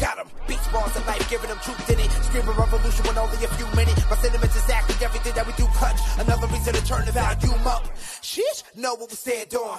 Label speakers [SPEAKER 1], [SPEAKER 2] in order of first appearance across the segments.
[SPEAKER 1] Got him. Beats, bars, and life, giving them truth in it. Screaming revolution with only a few minutes. My sentiments exactly everything that we do clutch. Another reason to turn the volume up. Sheesh, know what we stand on.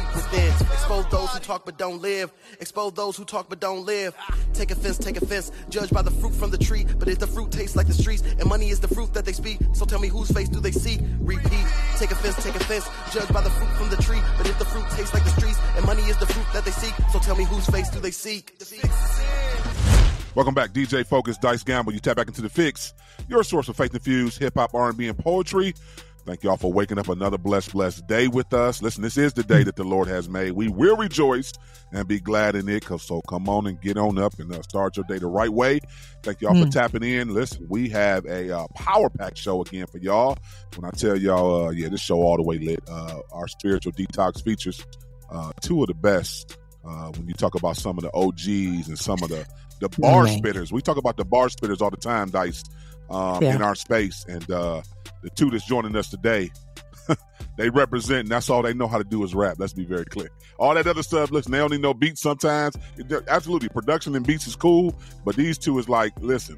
[SPEAKER 2] deep within. Expose those who talk but don't live. Expose those who talk but don't live. Take offense, take offense. Judge by the fruit from the tree. But if the fruit tastes like the streets, and money is the fruit that they speak, so tell me whose face do they see? Repeat. Take offense, take offense. Judge by the fruit from the tree. But if the fruit tastes like the streets, and money is the fruit that they seek, so tell me whose face do they seek?
[SPEAKER 3] Welcome back, DJ Focus, Dice Gamble. You tap back into the fix, your source of faith infused hip hop, R and B, and poetry. Thank y'all for waking up another blessed, blessed day with us. Listen, this is the day that the Lord has made. We will rejoice and be glad in it. So come on and get on up and uh, start your day the right way. Thank y'all for tapping in. Listen, we have a uh, power pack show again for y'all. When I tell y'all, uh, yeah, this show all the way lit. Uh, our spiritual detox features uh, two of the best. Uh, when you talk about some of the OGs and some of the the bar spitters, we talk about the bar spitters all the time, Dice, um,
[SPEAKER 4] Yeah.
[SPEAKER 3] in our space, and uh, the two that's joining us today, they represent, and that's all they know how to do is rap. Let's be very clear. All that other stuff, listen, they only know beats sometimes. Absolutely, production and beats is cool, but these two is like, listen,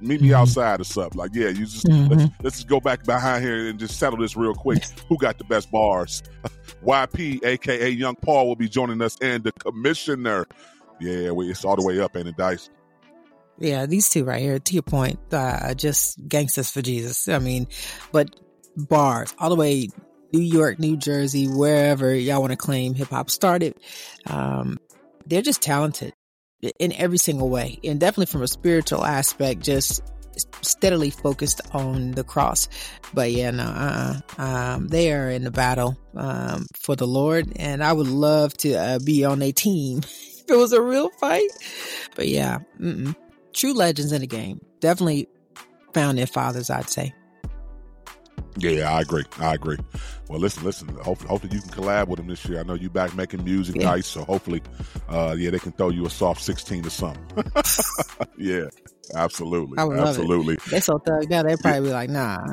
[SPEAKER 3] meet me mm-hmm. outside or something. Like, yeah, you just let's, mm-hmm. let's just go back behind here and just settle this real quick. Who got the best bars? YP, aka Young Paul, will be joining us, and the commissioner. Yeah, we, it's all the way up, and the Dice?
[SPEAKER 4] Yeah, these two right here, to your point, uh, just gangsters for Jesus. I mean, but bars all the way New York, New Jersey, wherever y'all want to claim hip hop started. Um, they're just talented in every single way, and definitely from a spiritual aspect, just steadily focused on the cross. But yeah, no, uh, um, they are in the battle um, for the Lord, and I would love to uh, be on a team if it was a real fight. But yeah, mm-mm. True legends in the game. Definitely found their fathers, I'd say.
[SPEAKER 3] Yeah, I agree. I agree. Well, listen, listen. Hopefully, hopefully you can collab with them this year. I know you back making music,
[SPEAKER 4] Yeah.
[SPEAKER 3] Dice. So hopefully, uh, yeah, they can throw you a soft sixteen or something. yeah, absolutely,
[SPEAKER 4] I would love
[SPEAKER 3] absolutely.
[SPEAKER 4] it. They so thugged out, they'd probably be like, nah.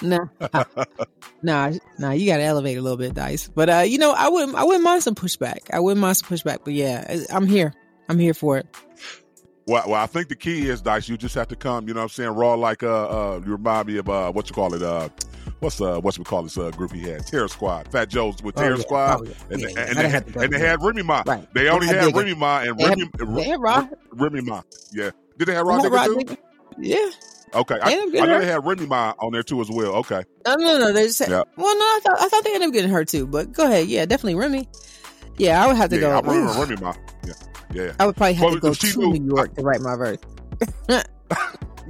[SPEAKER 4] nah. nah, nah, you gotta elevate a little bit, Dice. But uh, you know, I wouldn't I wouldn't mind some pushback. I wouldn't mind some pushback, but yeah, I'm here. I'm here for it.
[SPEAKER 3] Well, well, I think the key is Dice. You just have to come. You know what I'm saying? Raw, like uh, uh you remind me of uh, what you call it? Uh, what's uh, what's we call this uh, group he had? Terror Squad. Fat Joe's with
[SPEAKER 4] Oh,
[SPEAKER 3] Terror
[SPEAKER 4] yeah.
[SPEAKER 3] Squad,
[SPEAKER 4] Oh, yeah.
[SPEAKER 3] and,
[SPEAKER 4] Yeah,
[SPEAKER 3] they- and they had and they had Remy Ma.
[SPEAKER 4] Right.
[SPEAKER 3] They only
[SPEAKER 4] I
[SPEAKER 3] had. Remy Ma and
[SPEAKER 4] They had-
[SPEAKER 3] Remy.
[SPEAKER 4] they had Rod.
[SPEAKER 3] Remy Ma. Yeah. Did they have Rod Digger too?
[SPEAKER 4] Yeah.
[SPEAKER 3] Okay, I,
[SPEAKER 4] had
[SPEAKER 3] I know they had Remy Ma on there too as well. Okay,
[SPEAKER 4] No, no, no. They just said,
[SPEAKER 3] Yeah.
[SPEAKER 4] well, no, I thought, I thought they ended up getting hurt too. But go ahead. Yeah, definitely Remy. Yeah, I would have to
[SPEAKER 3] yeah,
[SPEAKER 4] go.
[SPEAKER 3] I remember. Remy Ma. Yeah, yeah.
[SPEAKER 4] I would probably have
[SPEAKER 3] Well,
[SPEAKER 4] to go to
[SPEAKER 3] knew-
[SPEAKER 4] New York to write my verse.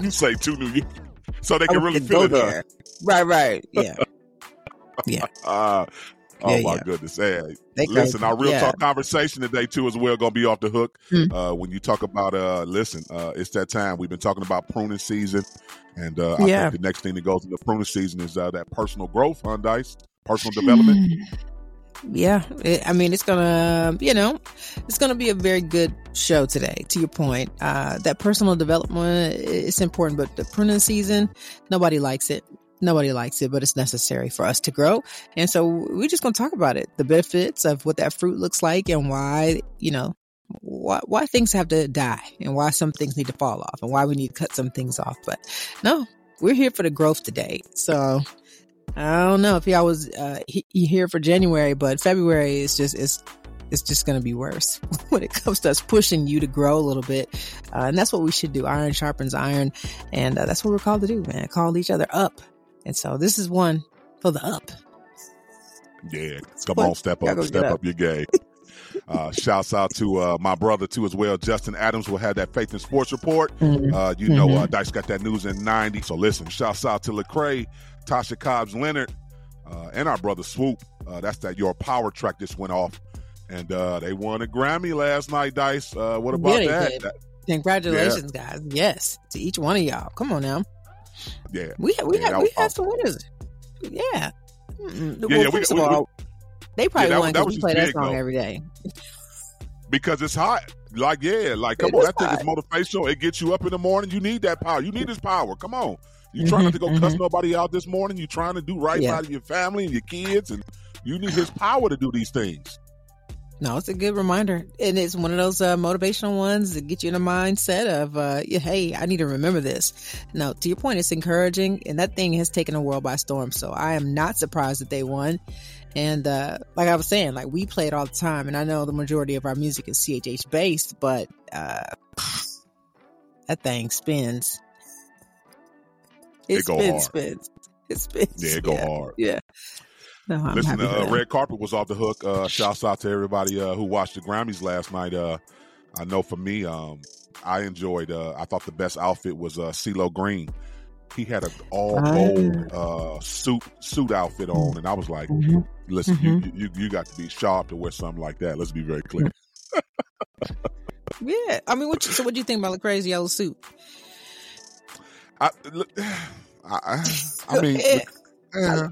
[SPEAKER 3] You say two New York, so they can really feel it.
[SPEAKER 4] there. Right, right. Yeah. Yeah.
[SPEAKER 3] Uh, oh
[SPEAKER 4] Yeah,
[SPEAKER 3] my
[SPEAKER 4] yeah.
[SPEAKER 3] goodness! Hey,
[SPEAKER 4] They
[SPEAKER 3] listen, our real
[SPEAKER 4] Yeah.
[SPEAKER 3] talk conversation today too as well gonna be off the hook.
[SPEAKER 4] Hmm.
[SPEAKER 3] Uh, when you talk about uh, listen, uh, it's that time we've been talking about pruning season, and uh, I think the next thing that goes into pruning season is uh, that personal growth, huh, Dice? Personal development.
[SPEAKER 4] Yeah, it, I mean, it's gonna, you know, it's gonna be a very good show today. To your point, uh, that personal development is important, but the pruning season, nobody likes it. Nobody likes it, but it's necessary for us to grow. And so we're just gonna talk about it, the benefits of what that fruit looks like, and why, you know, why why things have to die, and why some things need to fall off, and why we need to cut some things off. But no, we're here for the growth today. So I don't know if y'all was uh, he, he here for January, but February is just it's it's just going to be worse when it comes to us pushing you to grow a little bit, uh, and that's what we should do. Iron sharpens iron, and uh, that's what we're called to do, man. Call each other up, and so this is one for the up.
[SPEAKER 3] Yeah, come on, step up, step up. up your game. Uh, shouts out to uh, my brother too as well. Justin Adams will have that Faith in Sports report. Mm-hmm. Uh, you know, uh, mm-hmm. Dice got that news in ninety. So listen, shouts out to Lecrae, Tasha Cobbs Leonard, uh, and our brother Swoope. Uh, that's that your power track just went off, and they won a Grammy last night. Dice, what about that? that?
[SPEAKER 4] Congratulations, yeah. guys! Yes, to each one of y'all. Come on now.
[SPEAKER 3] Yeah,
[SPEAKER 4] we we
[SPEAKER 3] yeah,
[SPEAKER 4] had we had some winners. Yeah.
[SPEAKER 3] Mm-mm. Yeah, well, yeah,
[SPEAKER 4] first we, of all, we, they probably yeah, won because we play that song though. every day.
[SPEAKER 3] Because it's hot. Like, yeah, like, come it on, that hot. thing is motivational. It gets you up in the morning. You need that power. You need this power. Come on. You mm-hmm, trying to go mm-hmm. cuss nobody out this morning. You trying to do right yeah. by your family and your kids, and you need his power to do these things.
[SPEAKER 4] No, it's a good reminder, and it's one of those uh, motivational ones that get you in a mindset of, uh, "Hey, I need to remember this." Now, to your point, it's encouraging, and that thing has taken the world by storm. So I am not surprised that they won. And uh, like I was saying, like we play it all the time, and I know the majority of our music is CHH based, but uh, that thing spins.
[SPEAKER 3] It, it spins, hard.
[SPEAKER 4] spins. It spins.
[SPEAKER 3] Yeah, it go
[SPEAKER 4] yeah.
[SPEAKER 3] hard.
[SPEAKER 4] Yeah.
[SPEAKER 3] No, I'm Listen, uh, Red Carpet was off the hook. Uh, shouts out to everybody uh, who watched the Grammys last night. Uh, I know for me, um, I enjoyed. Uh, I thought the best outfit was uh, CeeLo Green. He had an all gold uh, suit suit outfit on, and I was like, mm-hmm. "Listen, mm-hmm. you, you you got to be sharp to wear something like that." Let's be very clear.
[SPEAKER 4] yeah, I mean, what you, so what do you think about the crazy yellow suit?
[SPEAKER 3] I, I, I mean, yeah,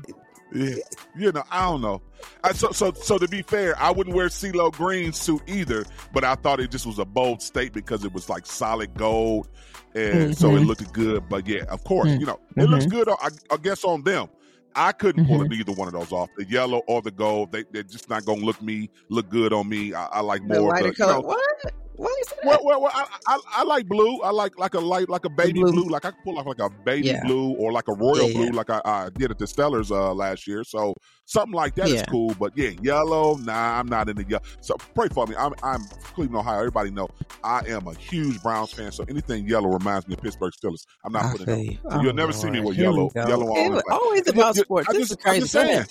[SPEAKER 3] you know, I don't know. I, so, so, so to be fair, I wouldn't wear CeeLo Green suit either, but I thought it just was a bold state because it was like solid gold, and mm-hmm. so it mm-hmm. looked good. But yeah, of course, mm-hmm. you know, it looks mm-hmm. good. I, I, guess on them. I couldn't pull mm-hmm. either one of those off. The yellow or the gold, they, they're just not gonna look me look good on me. I, I like more.
[SPEAKER 4] The
[SPEAKER 3] of
[SPEAKER 4] the, color. You know, what? What is that?
[SPEAKER 3] Well, well, well I, I, I, like blue. I like like a light, like a baby blue. blue. Like I can pull off like a baby yeah. blue or like a royal yeah, blue, yeah. like I, I, did at the Stellars uh, last year. So something like that is cool. But yeah, yellow. Nah, I'm not in the yellow. So pray for me. I'm I'm Cleveland, Ohio. Everybody know I am a huge Browns fan. So anything yellow reminds me of Pittsburgh Steelers. I'm not I putting it. So you'll never see me with yellow. Yellow
[SPEAKER 4] always, always about sports. this just, is crazy.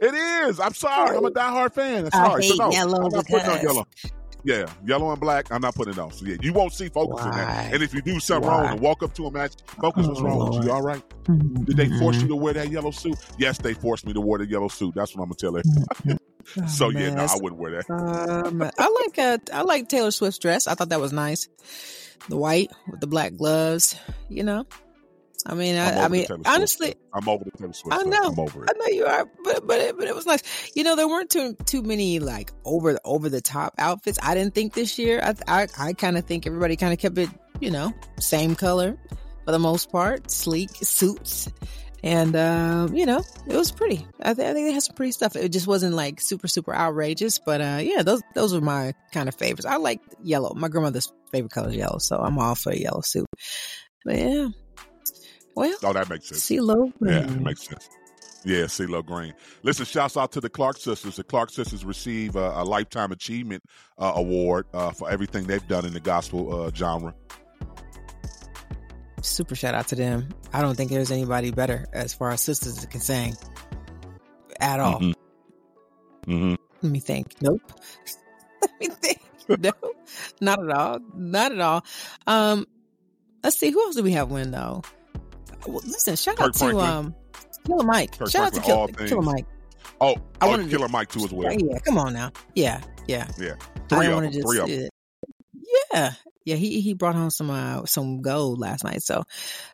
[SPEAKER 3] It is. I'm sorry. I'm a diehard fan. Sorry.
[SPEAKER 4] I hate so no, yellow I'm not because... putting on yellow.
[SPEAKER 3] Yeah, yellow and black. I'm not putting it on. So yeah, you won't see Focus Why? in that. And if you do something Why? wrong and walk up to a match, Focus, what's wrong with you? All right? mm-hmm. Did they force you to wear that yellow suit? Yes, they forced me to wear the yellow suit. That's what I'm gonna tell her. Oh, so yeah, no, I wouldn't wear that.
[SPEAKER 4] Um, I like uh, I like Taylor Swift's dress. I thought that was nice. The white with the black gloves. You know, I mean, I, I mean, honestly,
[SPEAKER 3] I'm over the Swift.
[SPEAKER 4] I know, I'm over it. I know you are, but but it, but it was nice. You know, there weren't too too many like over over the top outfits. I didn't think this year. I I, I kind of think everybody kind of kept it, you know, same color for the most part, sleek suits, and um, you know, it was pretty. I, th- I think they had some pretty stuff. It just wasn't like super super outrageous, but uh, yeah, those those were my kind of favorites. I like yellow. My grandmother's favorite color is yellow, so I'm all for a yellow suit. But yeah, well,
[SPEAKER 3] oh, that makes sense.
[SPEAKER 4] CeeLo
[SPEAKER 3] Green. Yeah, it makes sense. Yeah, CeeLo Green. Listen, shouts out to the Clark sisters. The Clark sisters receive a, a lifetime achievement uh, award uh, for everything they've done in the gospel uh, genre.
[SPEAKER 4] Super shout out to them. I don't think there's anybody better as far as sisters can sing at all.
[SPEAKER 3] Mm-hmm. Mm-hmm.
[SPEAKER 4] Let me think. Nope. Let me think. No, not at all. Not at all. Um, let's see. Who else do we have win though? Well, listen, shout Kirk out to um Killer Mike.
[SPEAKER 3] Kirk
[SPEAKER 4] shout Franklin, out to Kill, Killer Mike.
[SPEAKER 3] Oh, I want wanted Killer to, Mike too as well.
[SPEAKER 4] Yeah, come on now. Yeah, yeah,
[SPEAKER 3] yeah. Three of them.
[SPEAKER 4] Just,
[SPEAKER 3] three of them.
[SPEAKER 4] Yeah, yeah. He he brought home some uh, some gold last night, so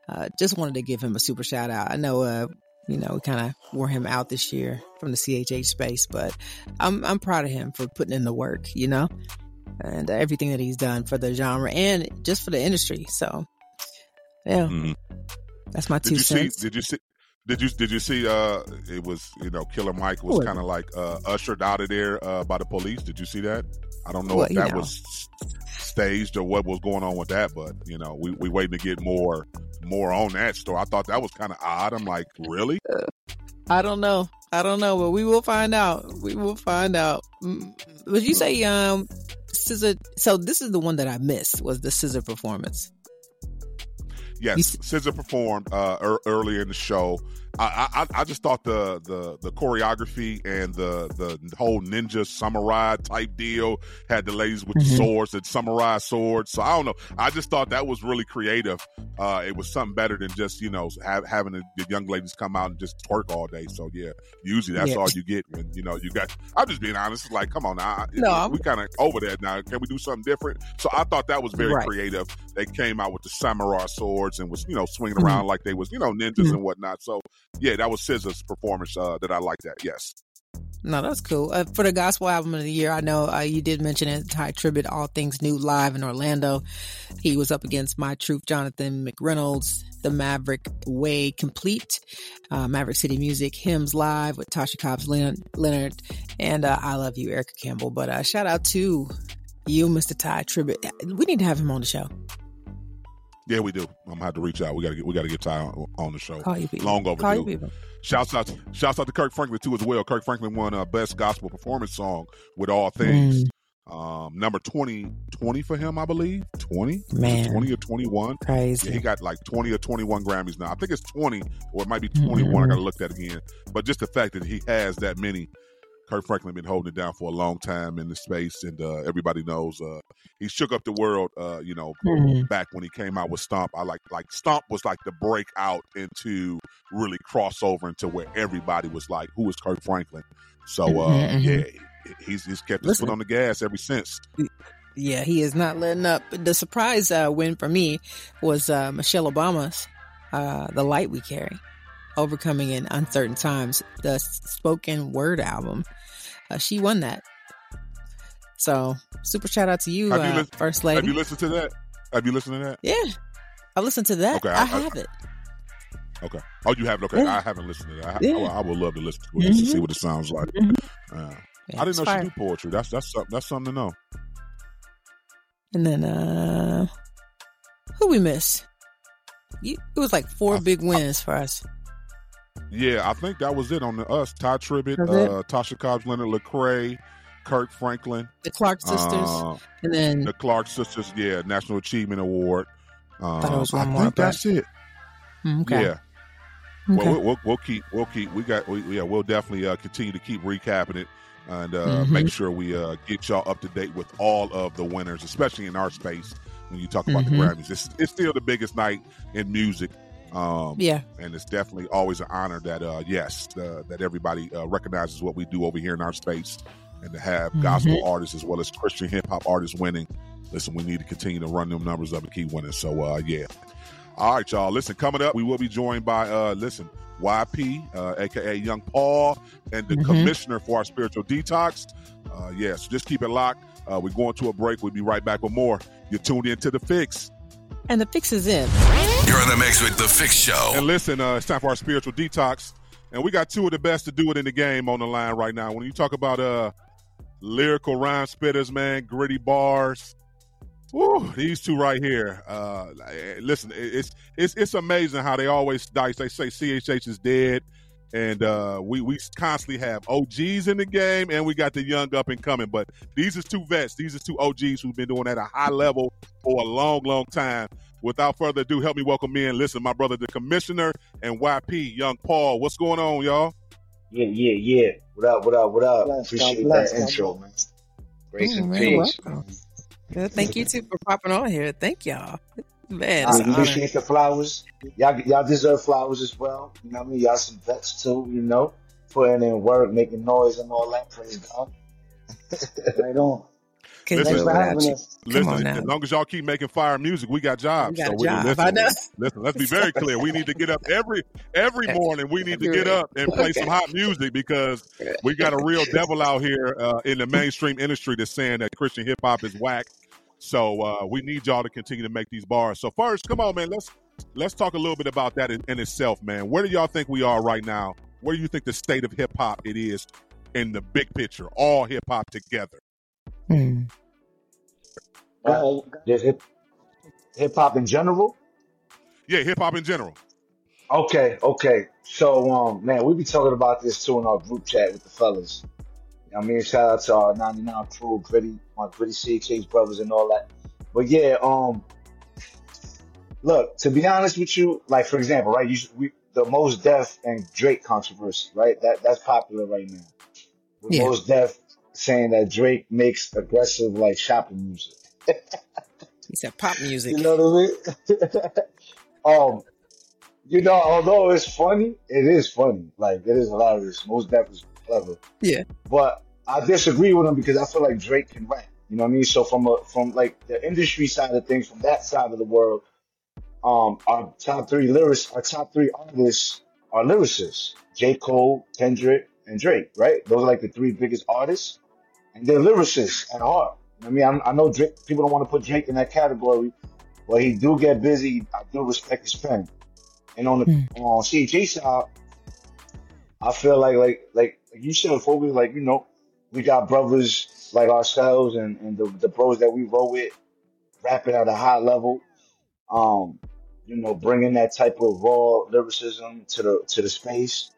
[SPEAKER 4] uh, just wanted to give him a super shout out. I know. Uh, you know, we kind of wore him out this year from the CHH space, but I'm I'm proud of him for putting in the work, you know, and everything that he's done for the genre and just for the industry. So, yeah. Mm-hmm. That's my
[SPEAKER 3] did
[SPEAKER 4] two
[SPEAKER 3] you
[SPEAKER 4] cents.
[SPEAKER 3] See, did you see? Did you did you see? Uh, it was you know Killer Mike was kind of like uh, ushered out of there uh, by the police. Did you see that? I don't know what, if that know. was staged or what was going on with that, but you know we we waiting to get more more on that story. I thought that was kind of odd. I'm like, really?
[SPEAKER 4] I don't know. I don't know, but we will find out. We will find out. Mm, would you say um SZA? So this is the one that I missed was the SZA performance.
[SPEAKER 3] Yes, SZA performed uh, er, earlier in the show, I, I, I just thought the the the choreography and the the whole ninja samurai type deal had the ladies with mm-hmm. the swords, the samurai swords. So I don't know. I just thought that was really creative. Uh, it was something better than just you know have, having the, the, young ladies come out and just twerk all day. So yeah, usually that's yeah. all you get when you know you got. I'm just being honest. Like, come on now, no, we kind of over that now. Can we do something different? So I thought that was very right. creative. They came out with the samurai swords and was you know swinging mm-hmm. around like they was you know ninjas mm-hmm. and whatnot. So yeah, that was SZA's performance uh, that I like that. Yes.
[SPEAKER 4] No, that's cool. Uh, for the gospel album of the year, I know uh, you did mention it. Tye Tribbett, All Things New live in Orlando. He was up against My Truth, Jonathan McReynolds, The Maverick Way Complete, uh, Maverick City Music, Hymns Live with Tasha Cobbs Leonard, and uh, I Love You, Erica Campbell. But uh, shout out to you, Mr. Tye Tribbett. We need to have him on the show.
[SPEAKER 3] Yeah, we do. I'm gonna have to reach out. We gotta get we gotta get Tye on, on the show.
[SPEAKER 4] Call you people.
[SPEAKER 3] Long overdue.
[SPEAKER 4] Call you people.
[SPEAKER 3] Shouts out, to, shouts out to Kirk Franklin too as well. Kirk Franklin won a best gospel performance song with All Things. Mm. Um, number 20, 20 for him, I believe. Twenty,
[SPEAKER 4] man,
[SPEAKER 3] twenty or twenty one.
[SPEAKER 4] Crazy.
[SPEAKER 3] Yeah, he got like twenty or twenty one Grammys now. I think it's twenty, or it might be twenty one. Mm-hmm. I got to look that again. But just the fact that he has that many Kirk Franklin been holding it down for a long time in the space, and uh, everybody knows uh, he shook up the world. Uh, you know, mm-hmm. back when he came out with Stomp, I like like Stomp was like the breakout into really crossover into where everybody was like, "Who is Kirk Franklin?" So uh, mm-hmm. yeah, he's he's kept his foot on the gas ever since.
[SPEAKER 4] Yeah, he is not letting up. The surprise uh, win for me was uh, Michelle Obama's "The Light We Carry." Overcoming in Uncertain Times, the spoken word album. Uh, she won that. So, super shout out to you, uh, you First Lady.
[SPEAKER 3] Have you listened to that? Have you listened to that?
[SPEAKER 4] Yeah. I listened to that. Okay, I, I have I, it.
[SPEAKER 3] Okay. Oh, you have it. Okay. Yeah. I haven't listened to that. I, yeah. I, I, would love to listen to it mm-hmm. to see what it sounds like. Mm-hmm. Uh, yeah, I didn't know fire. she do poetry. That's that's something. That's something to know.
[SPEAKER 4] And then, uh who we miss? You, it was like four big wins for us.
[SPEAKER 3] Yeah, I think that was it on the us. Tye Tribbett, uh, Tasha Cobbs, Leonard Lecrae, Kirk Franklin,
[SPEAKER 4] the Clark sisters, uh, and then
[SPEAKER 3] the Clark sisters. Yeah, National Achievement Award. Uh, I, I more, think that's it.
[SPEAKER 4] Mm, okay.
[SPEAKER 3] Yeah. Okay. Well, we'll, we'll, keep we'll keep we got we, yeah we'll definitely uh, continue to keep recapping it and uh, mm-hmm. make sure we uh, get y'all up to date with all of the winners, especially in our space. When you talk about mm-hmm. the Grammys, it's, it's still the biggest night in music
[SPEAKER 4] um, yeah,
[SPEAKER 3] and it's definitely always an honor that uh, yes, uh, that everybody uh, recognizes what we do over here in our space, and to have mm-hmm. gospel artists as well as Christian hip hop artists winning. Listen, we need to continue to run them numbers up and keep winning. So uh, yeah. All right, y'all. Listen, coming up, we will be joined by uh, listen YP, aka uh, Young Paul, and the mm-hmm. commissioner for our spiritual detox. Uh, yeah, so just keep it locked. Uh, we're going to a break. We'll be right back with more. You're tuned in to the fix.
[SPEAKER 4] And the fix is in.
[SPEAKER 5] You're the mix with the Fix Show.
[SPEAKER 3] And listen, uh, it's time for our spiritual detox, and we got two of the best to do it in the game on the line right now. When you talk about uh, lyrical rhyme spitters, man, gritty bars. Woo, these two right here. Uh, listen, it's it's it's amazing how they always dice. They say CHH is dead and uh, we we constantly have OGs in the game, and we got the young up and coming. But these are two vets. These are two OGs who've been doing at a high level for a long, long time. Without further ado, help me welcome in. Listen, my brother, the commissioner, and YP, Young Paul. What's going on, y'all?
[SPEAKER 6] Yeah, yeah, yeah. What up? What up? What up? Bless, Appreciate bless, that intro, man. Grace and mm, peace.
[SPEAKER 4] Good. Thank you too for popping on here. Thank y'all. Man, uh,
[SPEAKER 6] I appreciate the flowers. Y'all, y'all deserve flowers as well. You know what I mean? Y'all some vets too, you know, putting in work, making noise and all that. Praise God. right on.
[SPEAKER 3] Listen, listen as long as y'all keep making fire music, we got jobs.
[SPEAKER 4] We got
[SPEAKER 3] so
[SPEAKER 4] job.
[SPEAKER 3] listen, listen, let's be very clear. We need to get up every every morning. We need to get up and play some hot music because we got a real devil out here uh, in the mainstream industry that's saying that Christian hip hop is whack so uh, we need y'all to continue to make these bars. So first, come on, man. Let's let's talk a little bit about that in, in itself, man. Where do y'all think we are right now? Where do you think the state of hip hop it is in the big picture? All hip hop together.
[SPEAKER 4] Hmm.
[SPEAKER 6] Uh, just hip hip hop in general.
[SPEAKER 3] Yeah, hip hop in general.
[SPEAKER 6] Okay, okay. So, um, man, we be talking about this too in our group chat with the fellas. I mean, shout out to our 99 crew, Gritty, my Gritty CHH brothers and all that. But yeah, um, look, to be honest with you, like for example, right, you, we, the Mos Def and Drake controversy, right? That that's popular right now.
[SPEAKER 4] Yeah.
[SPEAKER 6] Mos Def saying that Drake makes aggressive like shopping music.
[SPEAKER 4] He said pop music.
[SPEAKER 6] You know what I mean? um, you know, although it's funny, it is funny. Like it is hilarious. Mos Def is clever.
[SPEAKER 4] Yeah.
[SPEAKER 6] But I disagree with him because I feel like Drake can rap. You know what I mean? So from a from like the industry side of things, from that side of the world, um, our top three lyrics, our top three artists are lyricists: J. Cole, Kendrick, and Drake. Right? Those are like the three biggest artists, and they're lyricists at heart. I mean, I'm, I know Drake. People don't want to put Drake in that category, but he do get busy. I do respect his pen. And on the on CHH side, I feel like like like you said, Phobia, like you know, we got brothers like ourselves and, and the, the bros that we roll with, rapping at a high level. Um, you know, bringing that type of raw lyricism to the to the space,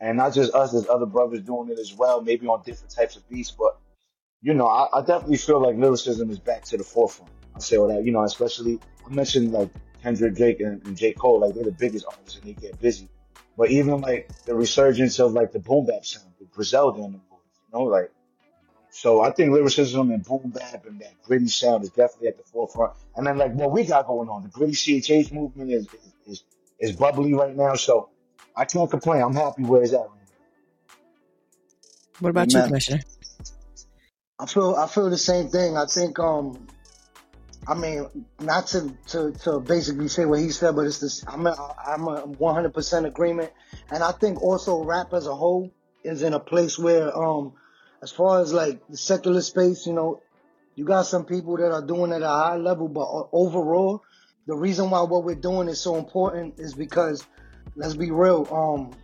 [SPEAKER 6] and not just us, there's other brothers doing it as well, maybe on different types of beats. But you know, I, I definitely feel like lyricism is back to the forefront. I say all that, you know, especially I mentioned like Kendrick, Drake, and, and J Cole, like they're the biggest artists and they get busy. But even like the resurgence of like the boom bap sound with Griselda and the boys, you know, like so I think lyricism and boom bap and that gritty sound is definitely at the forefront. And then like what we got going on, the gritty CHH movement is is is, is bubbly right now. So I can't complain. I'm happy where it's at right now.
[SPEAKER 4] What about you, Commissioner?
[SPEAKER 7] I feel I feel the same thing. I think um I mean not to to, to basically say what he said, but it's this I'm a, I'm a 100% agreement, and I think also rap as a whole is in a place where um as far as like the secular space, you know, you got some people that are doing it at a high level, but overall, the reason why what we're doing is so important is because let's be real, um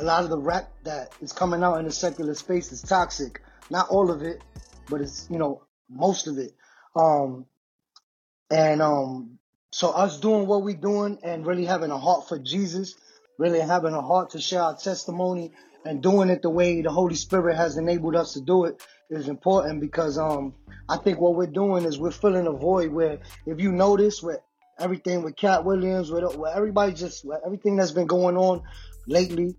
[SPEAKER 7] a lot of the rap that is coming out in the secular space is toxic. Not all of it, but it's you know most of it. Um, and um, so us doing what we're doing and really having a heart for Jesus, really having a heart to share our testimony and doing it the way the Holy Spirit has enabled us to do it is important because um, I think what we're doing is we're filling a void where if you notice with everything with Katt Williams, with, everybody just everything that's been going on lately,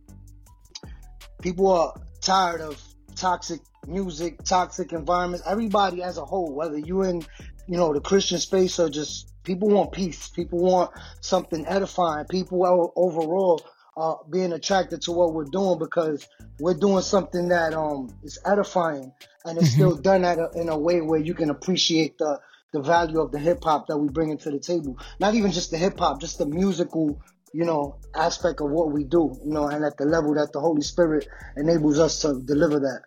[SPEAKER 7] people are tired of toxic music, toxic environments. Everybody as a whole, whether you in, you know, the Christian space or just people want peace. People want something edifying. People are overall are being attracted to what we're doing because we're doing something that um is edifying and it's still done at a, in a way where you can appreciate the the value of the hip hop that we bring into the table. Not even just the hip hop, just the musical you know, aspect of what we do, you know, and at the level that the Holy Spirit enables us to deliver that.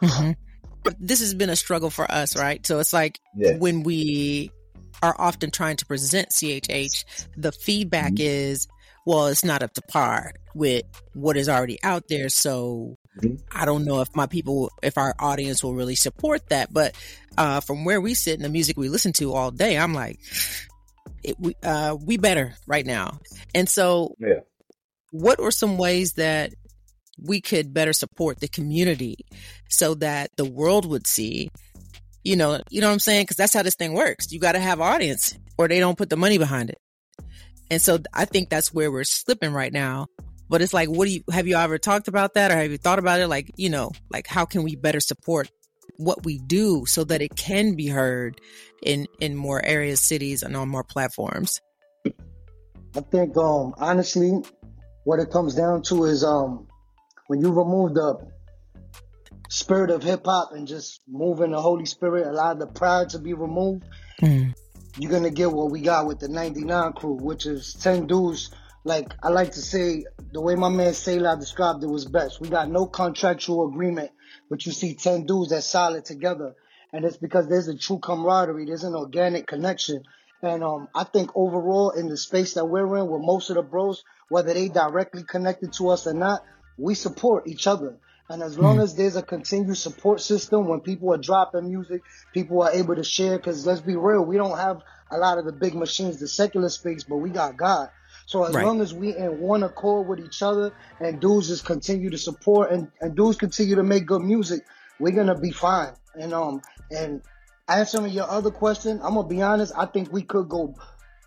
[SPEAKER 4] Hmm This has been a struggle for us, right? So it's like
[SPEAKER 6] Yeah.
[SPEAKER 4] when we are often trying to present CHH, the feedback is, well, it's not up to par with what is already out there. So
[SPEAKER 6] Mhm.
[SPEAKER 4] I don't know if my people, if our audience will really support that. But uh, from where we sit and the music we listen to all day, I'm like, it, we uh, we better right now. And so,
[SPEAKER 6] Yeah.
[SPEAKER 4] what are some ways that we could better support the community so that the world would see? You know, you know what I'm saying? Because that's how this thing works. You got to have audience, or they don't put the money behind it. And so, I think that's where we're slipping right now. But it's like, what do you have you ever talked about that, or have you thought about it? Like, you know, like how can we better support what we do so that it can be heard in in more areas, cities, and on more platforms?
[SPEAKER 7] I think, um, honestly, what it comes down to is, um, when you remove the spirit of hip hop and just move in the Holy Spirit, allow the pride to be removed,
[SPEAKER 4] Mm.
[SPEAKER 7] you're gonna get what we got with the 99 crew, which is 10 dudes. Like I like to say, the way my man Sailor described it was best. We got no contractual agreement, but you see 10 dudes that solid together. And it's because there's a true camaraderie, there's an organic connection. And um, I think overall in the space that we're in with most of the bros, whether they directly connected to us or not, we support each other. And as long as there's a continued support system, when people are dropping music, people are able to share. Because let's be real, we don't have a lot of the big machines, the secular space, but we got God. So as
[SPEAKER 4] Right.
[SPEAKER 7] long as we in one accord with each other, and dudes just continue to support, and, and dudes continue to make good music, we're gonna be fine. And um, and answering your other question, I'm gonna be honest. I think we could go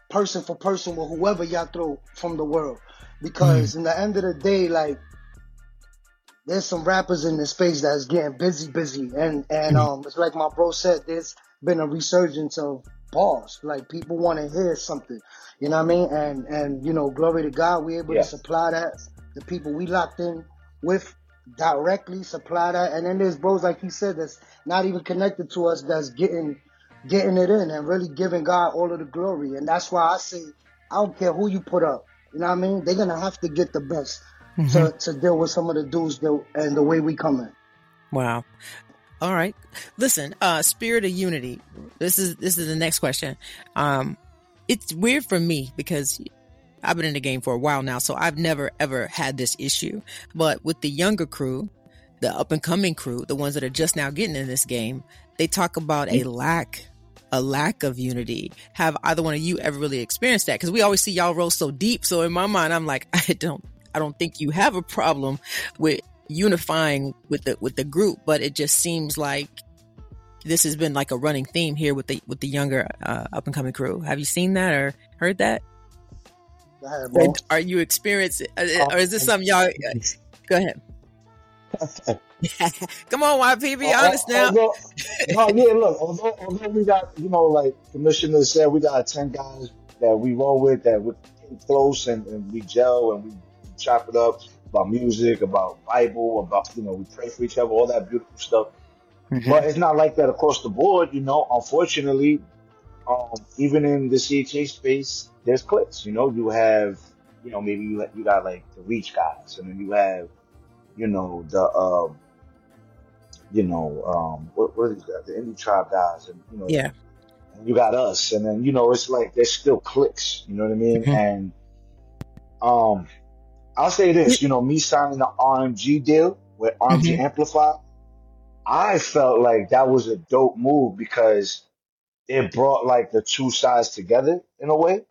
[SPEAKER 7] person for person with whoever y'all throw from the world. because in the end of the day, like there's some rappers in this space that's getting busy, busy, and and um, it's like my bro said, there's been a resurgence of bars. Like people want to hear something, you know what I mean? And and you know, glory to God, we're able
[SPEAKER 6] Yeah.
[SPEAKER 7] to supply that. The people we locked in with directly supply that, and then there's bros like he said that's not even connected to us that's getting getting it in and really giving God all of the glory. And that's why I say I don't care who you put up. You know what I mean? They're gonna have to get the best to, to deal with some of the dudes that, and the way we come in.
[SPEAKER 4] Wow. All right. Listen, uh spirit of unity. This is this is the next question. Um it's weird for me because I've been in the game for a while now, so I've never ever had this issue. But with the younger crew, the up and coming crew, the ones that are just now getting in this game, they talk about a lack a lack of unity. Have either one of you ever really experienced that? Because we always see y'all roll so deep. So in my mind, I'm like, I don't I don't think you have a problem with unifying with the with the group, but it just seems like this has been like a running theme here with the with the younger uh, up and coming crew. Have you seen that or heard that?
[SPEAKER 7] Go ahead,
[SPEAKER 4] are you experiencing, uh, or is this something y'all? Go ahead. Come on, YP, be honest now.
[SPEAKER 6] Although, no, yeah, look, although, although we got, you know, like Commissioner said, we got 10 guys that we roll with, that we're close and, and we gel and we chop it up about music, about Bible, about, you know, we pray for each other, all that beautiful stuff. But it's not like that across the board, you know. Unfortunately, um, even in the CHH space, there's cliques. You know, you have, you know, maybe you, you got like the Reach guys, and then you have, you know, the, um, you know, um, what, these guys? The Indie Tribe guys, and you know,
[SPEAKER 4] Yeah.
[SPEAKER 6] you got us, and then you know, it's like there's still cliques. You know what I mean?
[SPEAKER 4] Mhm.
[SPEAKER 6] And um, I'll say this, you know, me signing the RMG deal with RMG Amplify, I felt like that was a dope move because it brought like the two sides together in a way.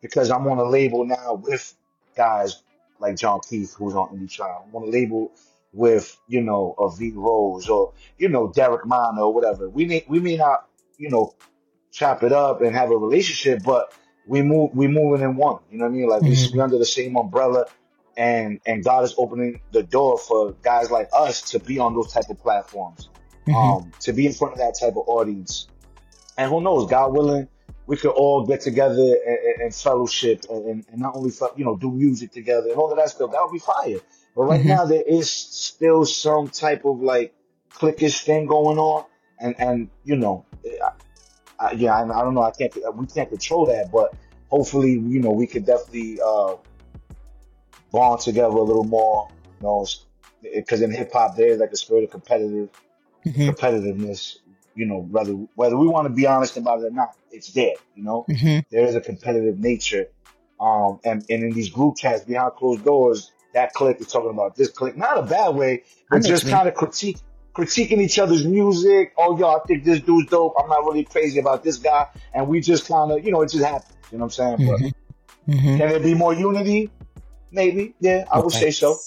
[SPEAKER 6] Because I'm on a label now with guys like Jon Keith, who's on Indie Tribe. I'm on a label with, you know, a V Rose or, you know, Derek Minor or whatever. We may, we may not, you know, chop it up and have a relationship, but we move, we moving in one. You know what I mean? Like we,
[SPEAKER 4] Mhm.
[SPEAKER 6] we under the same umbrella and, and God is opening the door for guys like us to be on those type of platforms,
[SPEAKER 4] Mhm.
[SPEAKER 6] um, to be in front of that type of audience. And who knows, God willing, we could all get together and, and, and fellowship and, and, not only, you know, do music together and all of that stuff. That would be fire. But right
[SPEAKER 4] Mhm.
[SPEAKER 6] now there is still some type of like cliquish thing going on. And, and, you know, I, I, yeah, I, I don't know. I can't, we can't control that, but hopefully, you know, we could definitely, uh, bond together a little more, you know, because in hip hop there's like a spirit of competitive
[SPEAKER 4] Mhm.
[SPEAKER 6] competitiveness. You know, whether whether we want to be honest about it or not, it's there. You know,
[SPEAKER 4] Mhm.
[SPEAKER 6] there is a competitive nature. Um, and, and in these group chats behind closed doors, that clique is talking about this clique, not a bad way, but just
[SPEAKER 4] what you mean.
[SPEAKER 6] kind of critique, critiquing each other's music. Oh, yo, I think this dude's dope. I'm not really crazy about this guy. And we just kind of, you know, it just happens. You know what I'm saying? But
[SPEAKER 4] Mhm. Mhm.
[SPEAKER 6] can there be more unity? Maybe. Yeah, I would
[SPEAKER 4] Okay.
[SPEAKER 6] say so.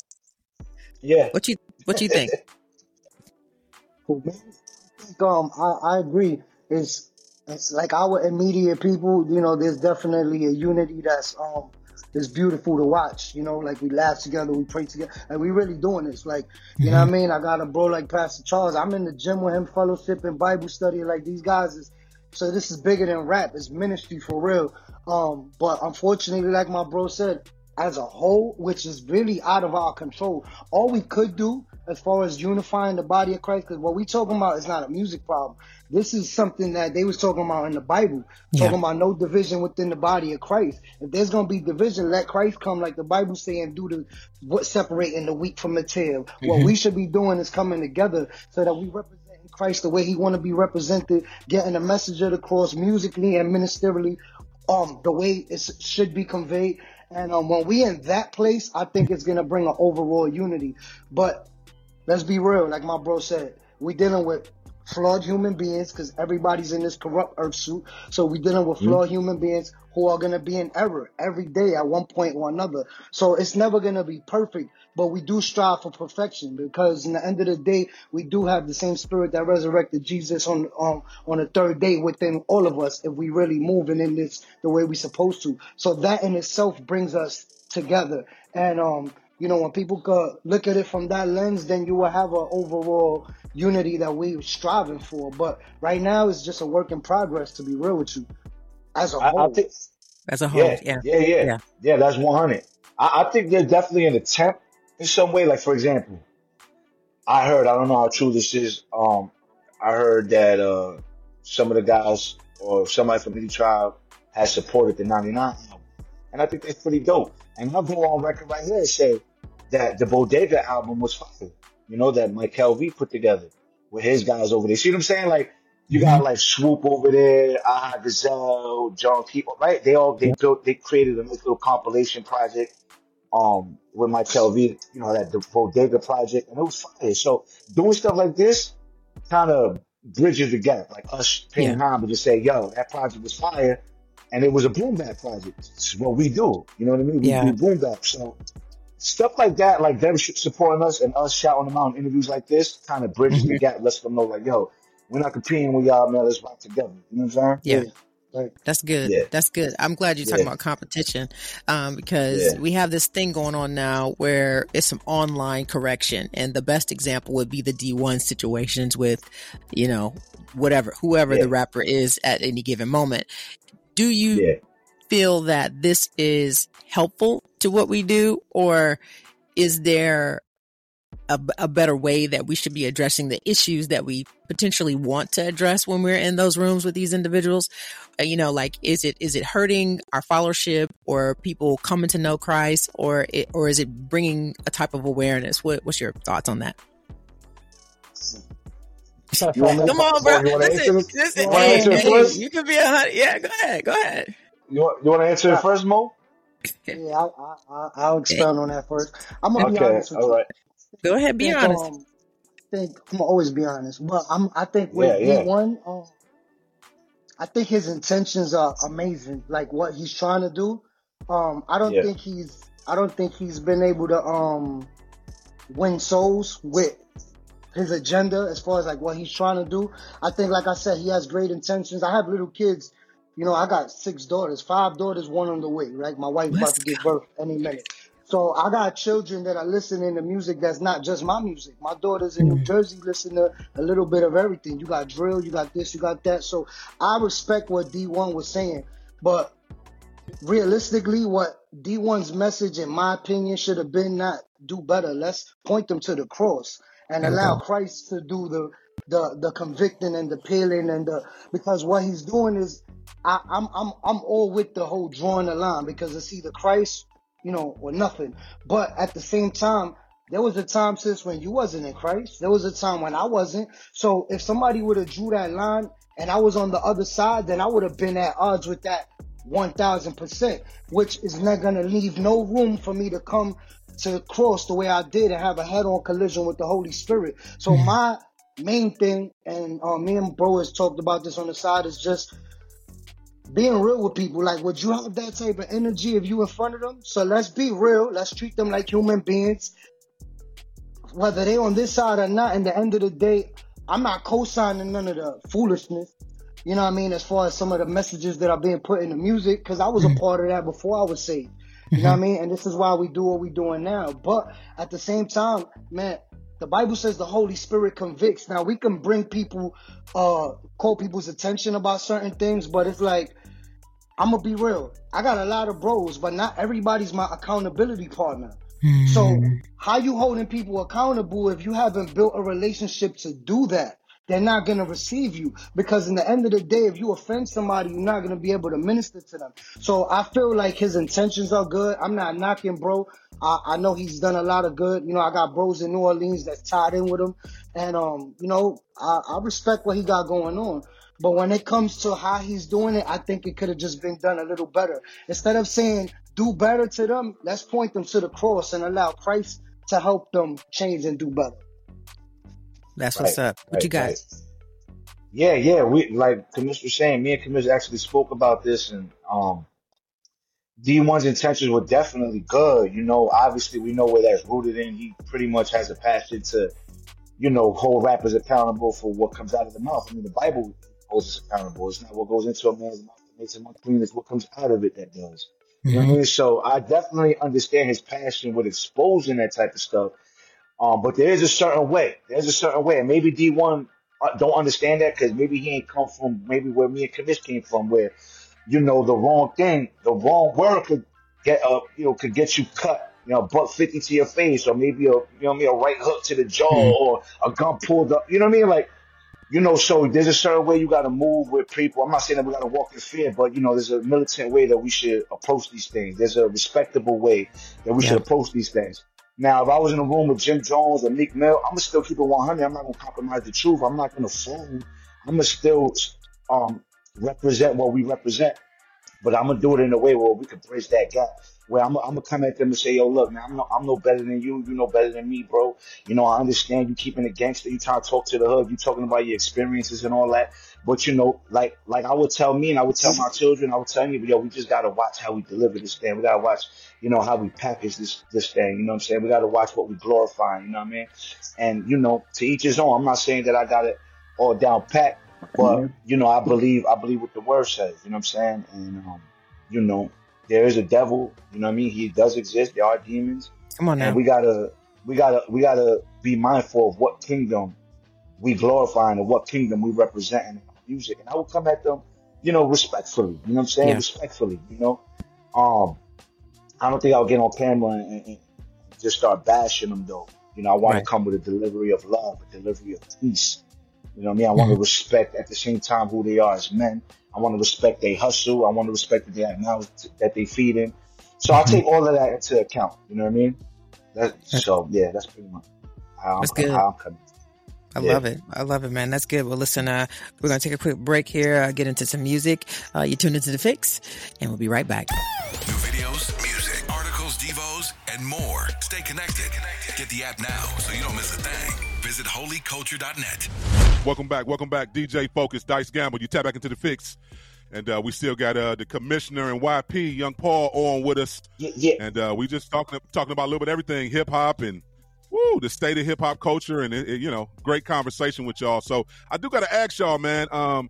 [SPEAKER 6] Yeah.
[SPEAKER 4] What you what you think?
[SPEAKER 7] Cool, man. I think, um, I, I agree. It's it's like our immediate people. You know, there's definitely a unity that's um is beautiful to watch. You know, like we laugh together, we pray together, and we really doing this. Like, you know what I mean? I got a bro like Pastor Charles. I'm in the gym with him, fellowship and Bible study. Like these guys is. So this is bigger than rap. It's ministry for real. Um, but unfortunately, like my bro said, as a whole, which is really out of our control, all we could do as far as unifying the body of Christ, because what we talking about is not a music problem. This is something that they was talking about in the Bible,
[SPEAKER 4] Yeah.
[SPEAKER 7] talking about no division within the body of Christ. If there's gonna be division, let Christ come, like the Bible saying, do the what separating the wheat from the tail. What we should be doing is coming together so that we represent Christ the way He want to be represented, getting the message of the cross musically and ministerially, um, the way it should be conveyed. And um, when we in that place, I think it's gonna bring an overall unity. But let's be real, like my bro said, we dealing with flawed human beings because everybody's in this corrupt earth suit. So we dealing with flawed human beings who are gonna be in error every day at one point or another. So it's never gonna be perfect, but we do strive for perfection because in the end of the day, we do have the same spirit that resurrected Jesus on on on the third day within all of us if we really moving in this the way we supposed to. So that in itself brings us together. And um, you know, when people could look at it from that lens, then you will have an overall unity that we're striving for. But right now, it's just a work in progress. To be real with you, as a
[SPEAKER 6] I, I
[SPEAKER 7] whole.
[SPEAKER 6] think,
[SPEAKER 4] As a whole,
[SPEAKER 6] yeah,
[SPEAKER 4] yeah.
[SPEAKER 6] yeah, yeah,
[SPEAKER 4] Yeah.
[SPEAKER 6] yeah. That's one hundred. I, I think there's definitely an attempt in some way. Like for example, I heard I don't know how true this is. Um, I heard that uh some of the guys or somebody from Indie Tribe has supported the '99 album, and I think that's pretty dope. And I'll go on record right here and say that the Bodega album was fire. You know that Mike V put together with his guys over there. See what I'm saying? Like you got like Swoope over there, Ah Gazelle, John People, right? They all they built they created a nice little compilation project um with my V, you know, that the Bodega project, and it was fire. So doing stuff like this kind of bridges the gap. Like us paying homage to say, yo, that project was fire, and it was a boom bap project. It's what we do. You know what I mean? We
[SPEAKER 4] Yeah.
[SPEAKER 6] do boom bap. So stuff like that, like them supporting us and us shouting them out in interviews like this, kind of bridges the gap, lets them know, like, yo, we're not competing with y'all, man. Let's rock together. You know what I'm saying?
[SPEAKER 4] Yeah.
[SPEAKER 7] Right.
[SPEAKER 4] That's good.
[SPEAKER 6] Yeah.
[SPEAKER 4] That's good. I'm glad you're talking about competition um, because
[SPEAKER 6] Yeah.
[SPEAKER 4] we have this thing going on now where it's some online correction. And the best example would be the Dee-1 situations with, you know, whatever, whoever
[SPEAKER 6] Yeah.
[SPEAKER 4] the rapper is at any given moment. Do you
[SPEAKER 6] Yeah.
[SPEAKER 4] feel that this is helpful to what we do or is there a, a better way that we should be addressing the issues that we potentially want to address when we're in those rooms with these individuals Uh, you know like is it is it hurting our followership or people coming to know christ or it, or is it bringing a type of awareness what, what's your thoughts on that
[SPEAKER 6] You want me-
[SPEAKER 4] come on bro
[SPEAKER 6] you wanna
[SPEAKER 4] listen, listen,
[SPEAKER 6] You wanna
[SPEAKER 4] hey, hey, you could be a hundred yeah go ahead go ahead
[SPEAKER 6] You want, you want to answer it first, Mo?
[SPEAKER 7] Yeah, I, I, I, I'll expound on that first. I'm gonna be honest with
[SPEAKER 6] all
[SPEAKER 7] you.
[SPEAKER 6] right.
[SPEAKER 4] Go ahead be
[SPEAKER 7] think,
[SPEAKER 4] honest
[SPEAKER 7] Um, I think I'm gonna always be honest, but I'm. I think with
[SPEAKER 6] Yeah, yeah.
[SPEAKER 7] Dee-1, um, I think his intentions are amazing. Like what he's trying to do. Um, I don't
[SPEAKER 6] Yeah.
[SPEAKER 7] think he's. I don't think he's been able to um win souls with his agenda as far as like what he's trying to do. I think, like I said, he has great intentions. I have little kids. You know, I got six daughters, five daughters, one on the way. Right, my wife's about
[SPEAKER 4] Let's
[SPEAKER 7] to give birth any minute. So I got children that are listening to music that's not just my music. My daughters in New Jersey listen to a little bit of everything. You got drill, you got this, you got that. So I respect what Dee-1 was saying, but realistically, what Dee-1's message, in my opinion, should have been not do better. Let's point them to the cross and allow. Christ to do the the the convicting and the peeling and the because what he's doing is I, I'm I'm I'm all with the whole drawing the line because it's either Christ, you know, or nothing. But at the same time, there was a time since when you wasn't in Christ. There was a time when I wasn't. So if somebody would have drew that line and I was on the other side, then I would have been at odds with that one thousand percent, which is not gonna leave no room for me to come to cross the way I did and have a head-on collision with the Holy Spirit. So my main thing, and uh, me and bro has talked about this on the side, is just being real with people. Like, would you have that type of energy if you in front of them? So let's be real. Let's treat them like human beings, whether they on this side or not. In the end of the day, I'm not co-signing none of the foolishness. You know what I mean? As far as some of the messages that are being put in the music, because I was a part of that before I was saved. You know what I mean? And this is why we do what we're doing now. But at the same time, man, the Bible says the Holy Spirit convicts. Now we can bring people, uh, call people's attention about certain things, but it's like, I'm gonna be real. I got a lot of bros, but not everybody's my accountability partner. So how you holding people accountable if you haven't built a relationship to do that? They're not gonna receive you because in the end of the day, if you offend somebody, you're not gonna be able to minister to them. So I feel like his intentions are good. I'm not knocking, bro. I, I know he's done a lot of good. You know, I got bros in New Orleans that's tied in with him, and um, you know, I, I respect what he got going on. But when it comes to how he's doing it, I think it could have just been done a little better. Instead of saying do better to them, let's point them to the cross and allow Christ to help them change and do better.
[SPEAKER 4] That's what's
[SPEAKER 6] Right,
[SPEAKER 4] up. What you
[SPEAKER 6] right,
[SPEAKER 4] got?
[SPEAKER 6] right. Yeah, yeah. We like Commissioner saying, me and Commissioner actually spoke about this and um Dee-1's intentions were definitely good. You know, obviously we know where that's rooted in. He pretty much has a passion to, you know, hold rappers accountable for what comes out of the mouth. I mean the Bible holds us accountable. It's not what goes into a man's mouth that makes him unclean, it's what comes out of it that does. You know what I mean? So I definitely understand his passion with exposing that type of stuff. Um, but there is a certain way. There's a certain way, and maybe Dee-1 uh, don't understand that because maybe he ain't come from maybe where me and Commish came from, where you know the wrong thing, the wrong word could get uh, you know could get you cut. You know, buck fifty to your face, or maybe a you know I mean, a right hook to the jaw, or a gun pulled up. You know what I mean? Like, you know, so there's a certain way you got to move with people. I'm not saying that we got to walk in fear, but you know, there's a militant way that we should approach these things. There's a respectable way that we should approach these things. Now, if I was in a room with Jim Jones or Meek Mill, I'm gonna still keep it 100. I'm not gonna compromise the truth. I'm not gonna fool. I'm gonna still um, represent what we represent, but I'm gonna do it in a way where we can bridge that gap. Where I'm, I'm gonna come at them and say, "Yo, look, man, I'm no, I'm no better than you. You know better than me, bro. You know, I understand you keeping it gangster. You trying to talk to the hood. You talking about your experiences and all that. But you know, like, like I would tell me and I would tell my children, I would tell anybody, yo, we just gotta watch how we deliver this thing. We gotta watch, you know, how we package this this thing. You know what I'm saying? We gotta watch what we glorify. You know what I mean? And you know, to each his own. I'm not saying that I got it all down pat, but you know, I believe I believe what the word says. You know what I'm saying? And um, you know, there is a devil. You know what I mean? He does exist. There are demons,
[SPEAKER 4] Come on now.
[SPEAKER 6] and we gotta we gotta we gotta be mindful of what kingdom we glorifying and what kingdom we represent in music. And I will come at them, you know, respectfully. You know what I'm saying?
[SPEAKER 4] Yeah.
[SPEAKER 6] Respectfully. You know, um, I don't think I'll get on camera and, and, and just start bashing them though. You know, I want
[SPEAKER 4] Right.
[SPEAKER 6] to come with a delivery of love, a delivery of peace. You know what I mean? I want to respect at the same time who they are as men. I want to respect they hustle. I want to respect that they have mouths that they feed in. So I take all of that into account. You know what I mean? That, so yeah, that's pretty much how I'm,
[SPEAKER 4] That's good.
[SPEAKER 6] how I'm coming.
[SPEAKER 4] I
[SPEAKER 6] Yeah.
[SPEAKER 4] love it. I love it, man. That's good. Well, listen, uh, we're going to take a quick break here, uh, get into some music. Uh, you tuned into The Fix, and we'll be right back.
[SPEAKER 5] New videos, music, articles, devos, and more. Stay connected. Get the app now so you don't miss a thing. Visit holyculture.net.
[SPEAKER 3] Welcome back. Welcome back. DJ Focus, Dice Gamble. You tap back into the fix. And uh, we still got uh, the commissioner and YP, Young Paul, on with us.
[SPEAKER 6] Yeah, yeah.
[SPEAKER 3] And uh, we just talking talking about a little bit everything, hip hop and woo, the state of hip hop culture, and it, it- you know, great conversation with y'all. So I do got to ask y'all, man, um,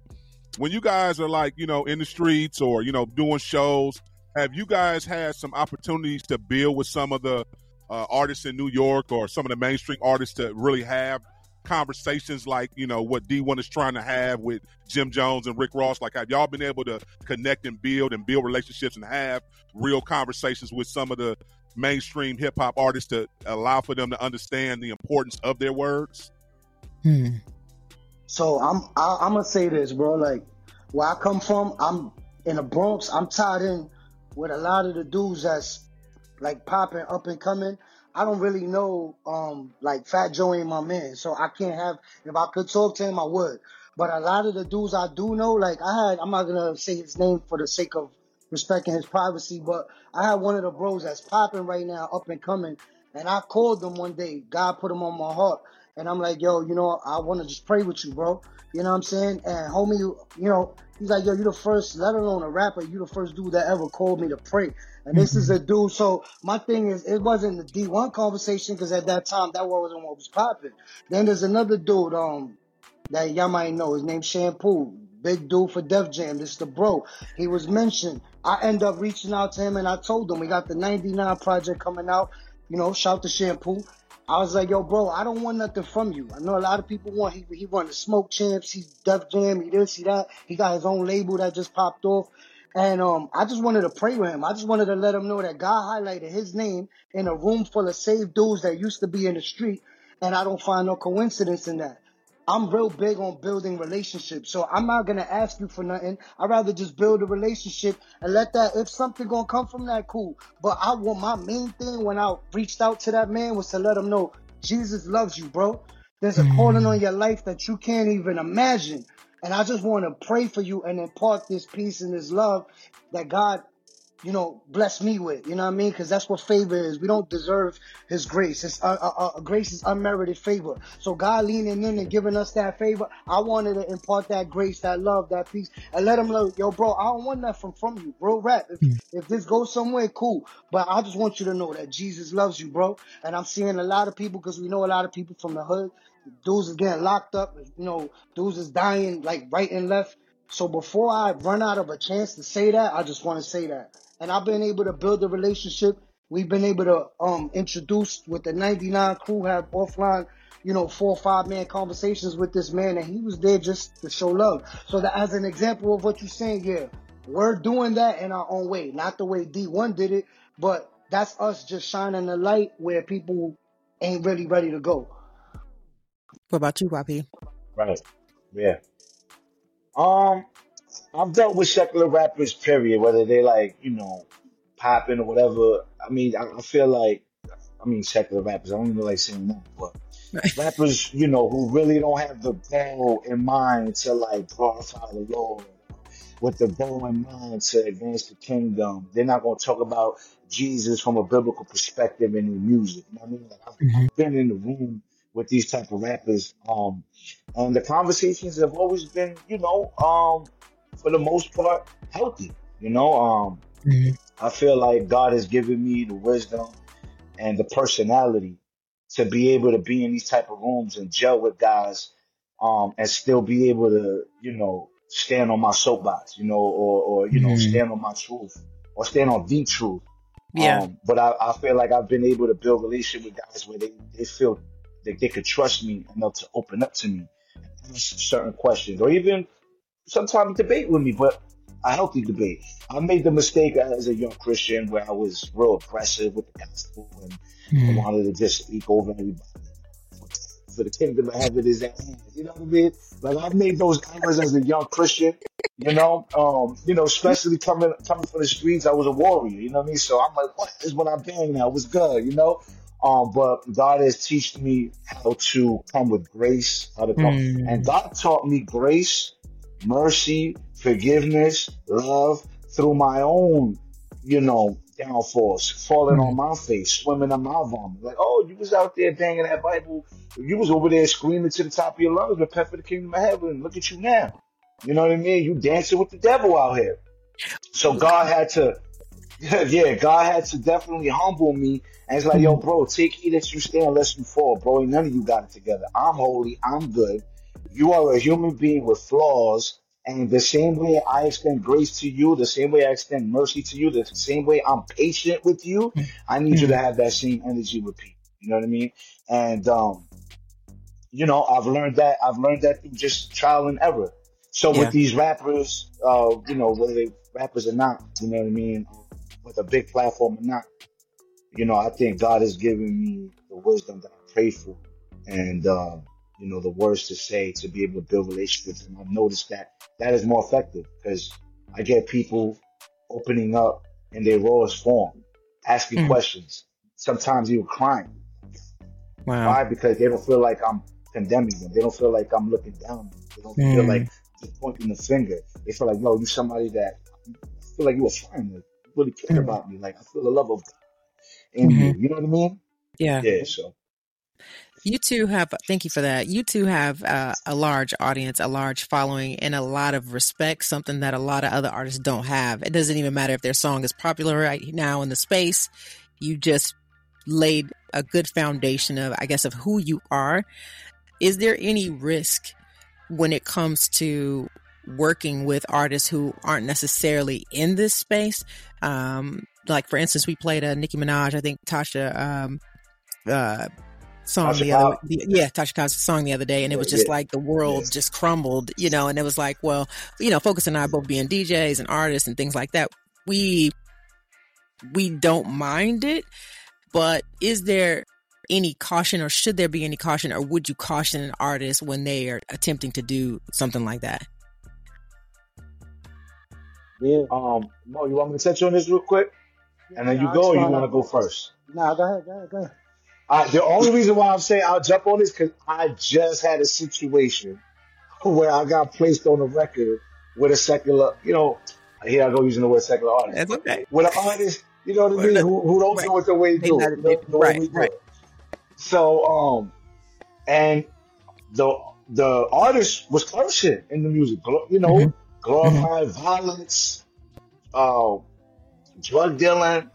[SPEAKER 3] when you guys are like, you know, in the streets or you know doing shows, have you guys had some opportunities to build with some of the uh, artists in New York or some of the mainstream artists to really have conversations like you know what Dee-1 is trying to have with Jim Jones and Rick Ross? Like, have y'all been able to connect and build and build relationships and have real conversations with some of the mainstream hip hop artists to allow for them to understand the importance of their words?
[SPEAKER 4] Hmm.
[SPEAKER 7] So I'm I, I'm gonna say this, bro. Like where I come from, I'm in the Bronx. I'm tied in with a lot of the dudes that's like popping up and coming. I don't really know, um, like Fat Joe ain't my man, so I can't have. If I could talk to him, I would. But a lot of the dudes I do know, like I had, I'm not gonna say his name for the sake of respecting his privacy, but I had one of the bros that's popping right now, up and coming, and I called them one day. God put him on my heart, and I'm like, yo, you know, I want to just pray with you, bro. You know what I'm saying? And homie, you know, he's like, yo, you the first, let alone a rapper, you the first dude that ever called me to pray. And this is a dude. So my thing is, it wasn't the Dee-1 conversation because at that time that wasn't what was popping. Then there's another dude, um, that y'all might know. His name's Shampoo. Big dude for Def Jam. This the bro. He was mentioned. I end up reaching out to him and I told him we got the 99 project coming out. You know, shout to Shampoo. I was like, yo, bro, I don't want nothing from you. I know a lot of people want. He he run the Smoke Champs. He's Def Jam. He this, he that. He got his own label that just popped off. And um, I just wanted to pray with him. I just wanted to let him know that God highlighted his name in a room full of saved dudes that used to be in the street, and I don't find no coincidence in that. I'm real big on building relationships, so I'm not gonna ask you for nothing. I'd rather just build a relationship and let that. If something gonna come from that, cool. But I want my main thing when I reached out to that man was to let him know Jesus loves you, bro. There's a calling mm. on your life that you can't even imagine. And I just want to pray for you and impart this peace and this love that God, you know, bless me with. You know what I mean? Because that's what favor is. We don't deserve His grace. It's uh, uh, uh, grace is unmerited favor. So God leaning in and giving us that favor, I wanted to impart that grace, that love, that peace, and let Him know, yo, bro, I don't want nothing from from you, bro. Rap. If, if this goes somewhere, cool. But I just want you to know that Jesus loves you, bro. And I'm seeing a lot of people because we know a lot of people from the hood. Dudes is getting locked up. You know, dudes is dying like right and left. So before I run out of a chance to say that, I just want to say that. And I've been able to build a relationship. We've been able to um introduce with the 99 crew, have offline, you know, four or five man conversations with this man, and he was there just to show love. So that as an example of what you're saying, yeah, we're doing that in our own way, not the way Dee-1 did it, but that's us just shining the light where people ain't really ready to go.
[SPEAKER 4] What about you, YP?
[SPEAKER 6] Right. Yeah. Um, I've dealt with secular rappers, period, whether they like, you know, popping or whatever. I mean, I, I feel like, I mean, secular rappers, I don't even like saying that, but rappers, you know, who really don't have the goal in mind to like glorify the Lord, with the goal in mind to advance the kingdom. They're not going to talk about Jesus from a biblical perspective in their music. You know what I mean? Like, I've,
[SPEAKER 4] Mhm.
[SPEAKER 6] I've been in the room with these type of rappers, um, and the conversations have always been, you know, um, for the most part, healthy. You know, um,
[SPEAKER 4] Mhm.
[SPEAKER 6] I feel like God has given me the wisdom and the personality to be able to be in these type of rooms and gel with guys, um, and still be able to, you know, stand on my soapbox, you know, or, or you know,
[SPEAKER 4] Mhm.
[SPEAKER 6] stand on my truth or stand on the truth.
[SPEAKER 4] Yeah.
[SPEAKER 6] Um, but I, I feel like I've been able to build relationship with guys where they, they feel that they could trust me enough to open up to me, certain questions, or even sometimes debate with me, but a healthy debate. I made the mistake as a young Christian where I was real aggressive with the gospel and I
[SPEAKER 4] Mhm.
[SPEAKER 6] wanted to just speak over everybody. For the kingdom of heaven is at hand. You know what I mean? Like I made those errors as a young Christian. You know, um, you know, especially coming coming from the streets, I was a warrior. You know what I mean? So I'm like, what is what I'm bang now? What's good? You know? Um, but God has taught me how to come with grace, how to come,
[SPEAKER 4] Mm.
[SPEAKER 6] and God taught me grace, mercy, forgiveness, love through my own, you know, downfalls, falling on my face, swimming in my vomit. Like, oh, you was out there banging that Bible. You was over there screaming to the top of your lungs, repent for the kingdom of heaven. Look at you now. You know what I mean? You dancing with the devil out here. So God had to, yeah, God had to definitely humble me. And it's like, yo, mm-hmm. bro, take heed that you stand lest you fall, bro. Ain't none of you got it together. I'm holy. I'm good. You are a human being with flaws. And the same way I extend grace to you, the same way I extend mercy to you, the same way I'm patient with you, I need you to have that same energy with people. You know what I mean? And, um, you know, I've learned that, I've learned that through just trial and error. So
[SPEAKER 4] Yeah.
[SPEAKER 6] with these rappers, uh, you know, whether they rappers or not, you know what I mean, with a big platform or not, you know, I think God has given me the wisdom that I pray for, and um, you know, the words to say to be able to build relationships. And I've noticed that that is more effective because I get people opening up in their rawest form, asking
[SPEAKER 4] Mm.
[SPEAKER 6] questions, sometimes even crying.
[SPEAKER 4] Wow.
[SPEAKER 6] Why? Because they don't feel like I'm condemning them. They don't feel like I'm looking down. They don't feel
[SPEAKER 4] Mm.
[SPEAKER 6] like just pointing the finger. They feel like, no, you're somebody that I feel like you a friend. Like, you really care
[SPEAKER 4] Mm.
[SPEAKER 6] about me. Like I feel the love of God in you. You know what I mean?
[SPEAKER 4] Yeah.
[SPEAKER 6] Yeah. So
[SPEAKER 4] You two have, thank you for that. You two have uh, a large audience, a large following, and a lot of respect, something that a lot of other artists don't have. It doesn't even matter if their song is popular right now in the space. You just laid a good foundation of, I guess, of who you are. Is there any risk when it comes to working with artists who aren't necessarily in this space? Um, like, for instance, we played a Nicki Minaj, I think Tasha, um, uh, song
[SPEAKER 6] Tasha
[SPEAKER 4] the other the, yeah Tasha Cobbs song the other day and it was just
[SPEAKER 6] yeah.
[SPEAKER 4] like the world
[SPEAKER 6] Yes.
[SPEAKER 4] just crumbled you know and it was like well you know Focus and I both being DJs and artists and things like that we we don't mind it but is there any caution or should there be any caution or would you caution an artist when they are attempting to do something like that
[SPEAKER 7] Yeah.
[SPEAKER 6] um, Mo, you want me to touch on this real quick, and then you
[SPEAKER 7] Nah,
[SPEAKER 6] go, or you want to go first?
[SPEAKER 7] Nah, go ahead, go ahead, go ahead.
[SPEAKER 6] I, the only reason why I'm saying I'll jump on this because I just had a situation where I got placed on a record with a secular, you know, here I go using the word secular artist.
[SPEAKER 4] that's okay
[SPEAKER 6] With an artist, you know what I mean, who, who don't
[SPEAKER 4] right.
[SPEAKER 6] do it the way
[SPEAKER 4] They
[SPEAKER 6] do it, the, the
[SPEAKER 4] right,
[SPEAKER 6] way we
[SPEAKER 4] right.
[SPEAKER 6] it. So, um, and the the artist was cursing in the music, you know,
[SPEAKER 4] Mhm.
[SPEAKER 6] glorifying violence, uh, drug dealing,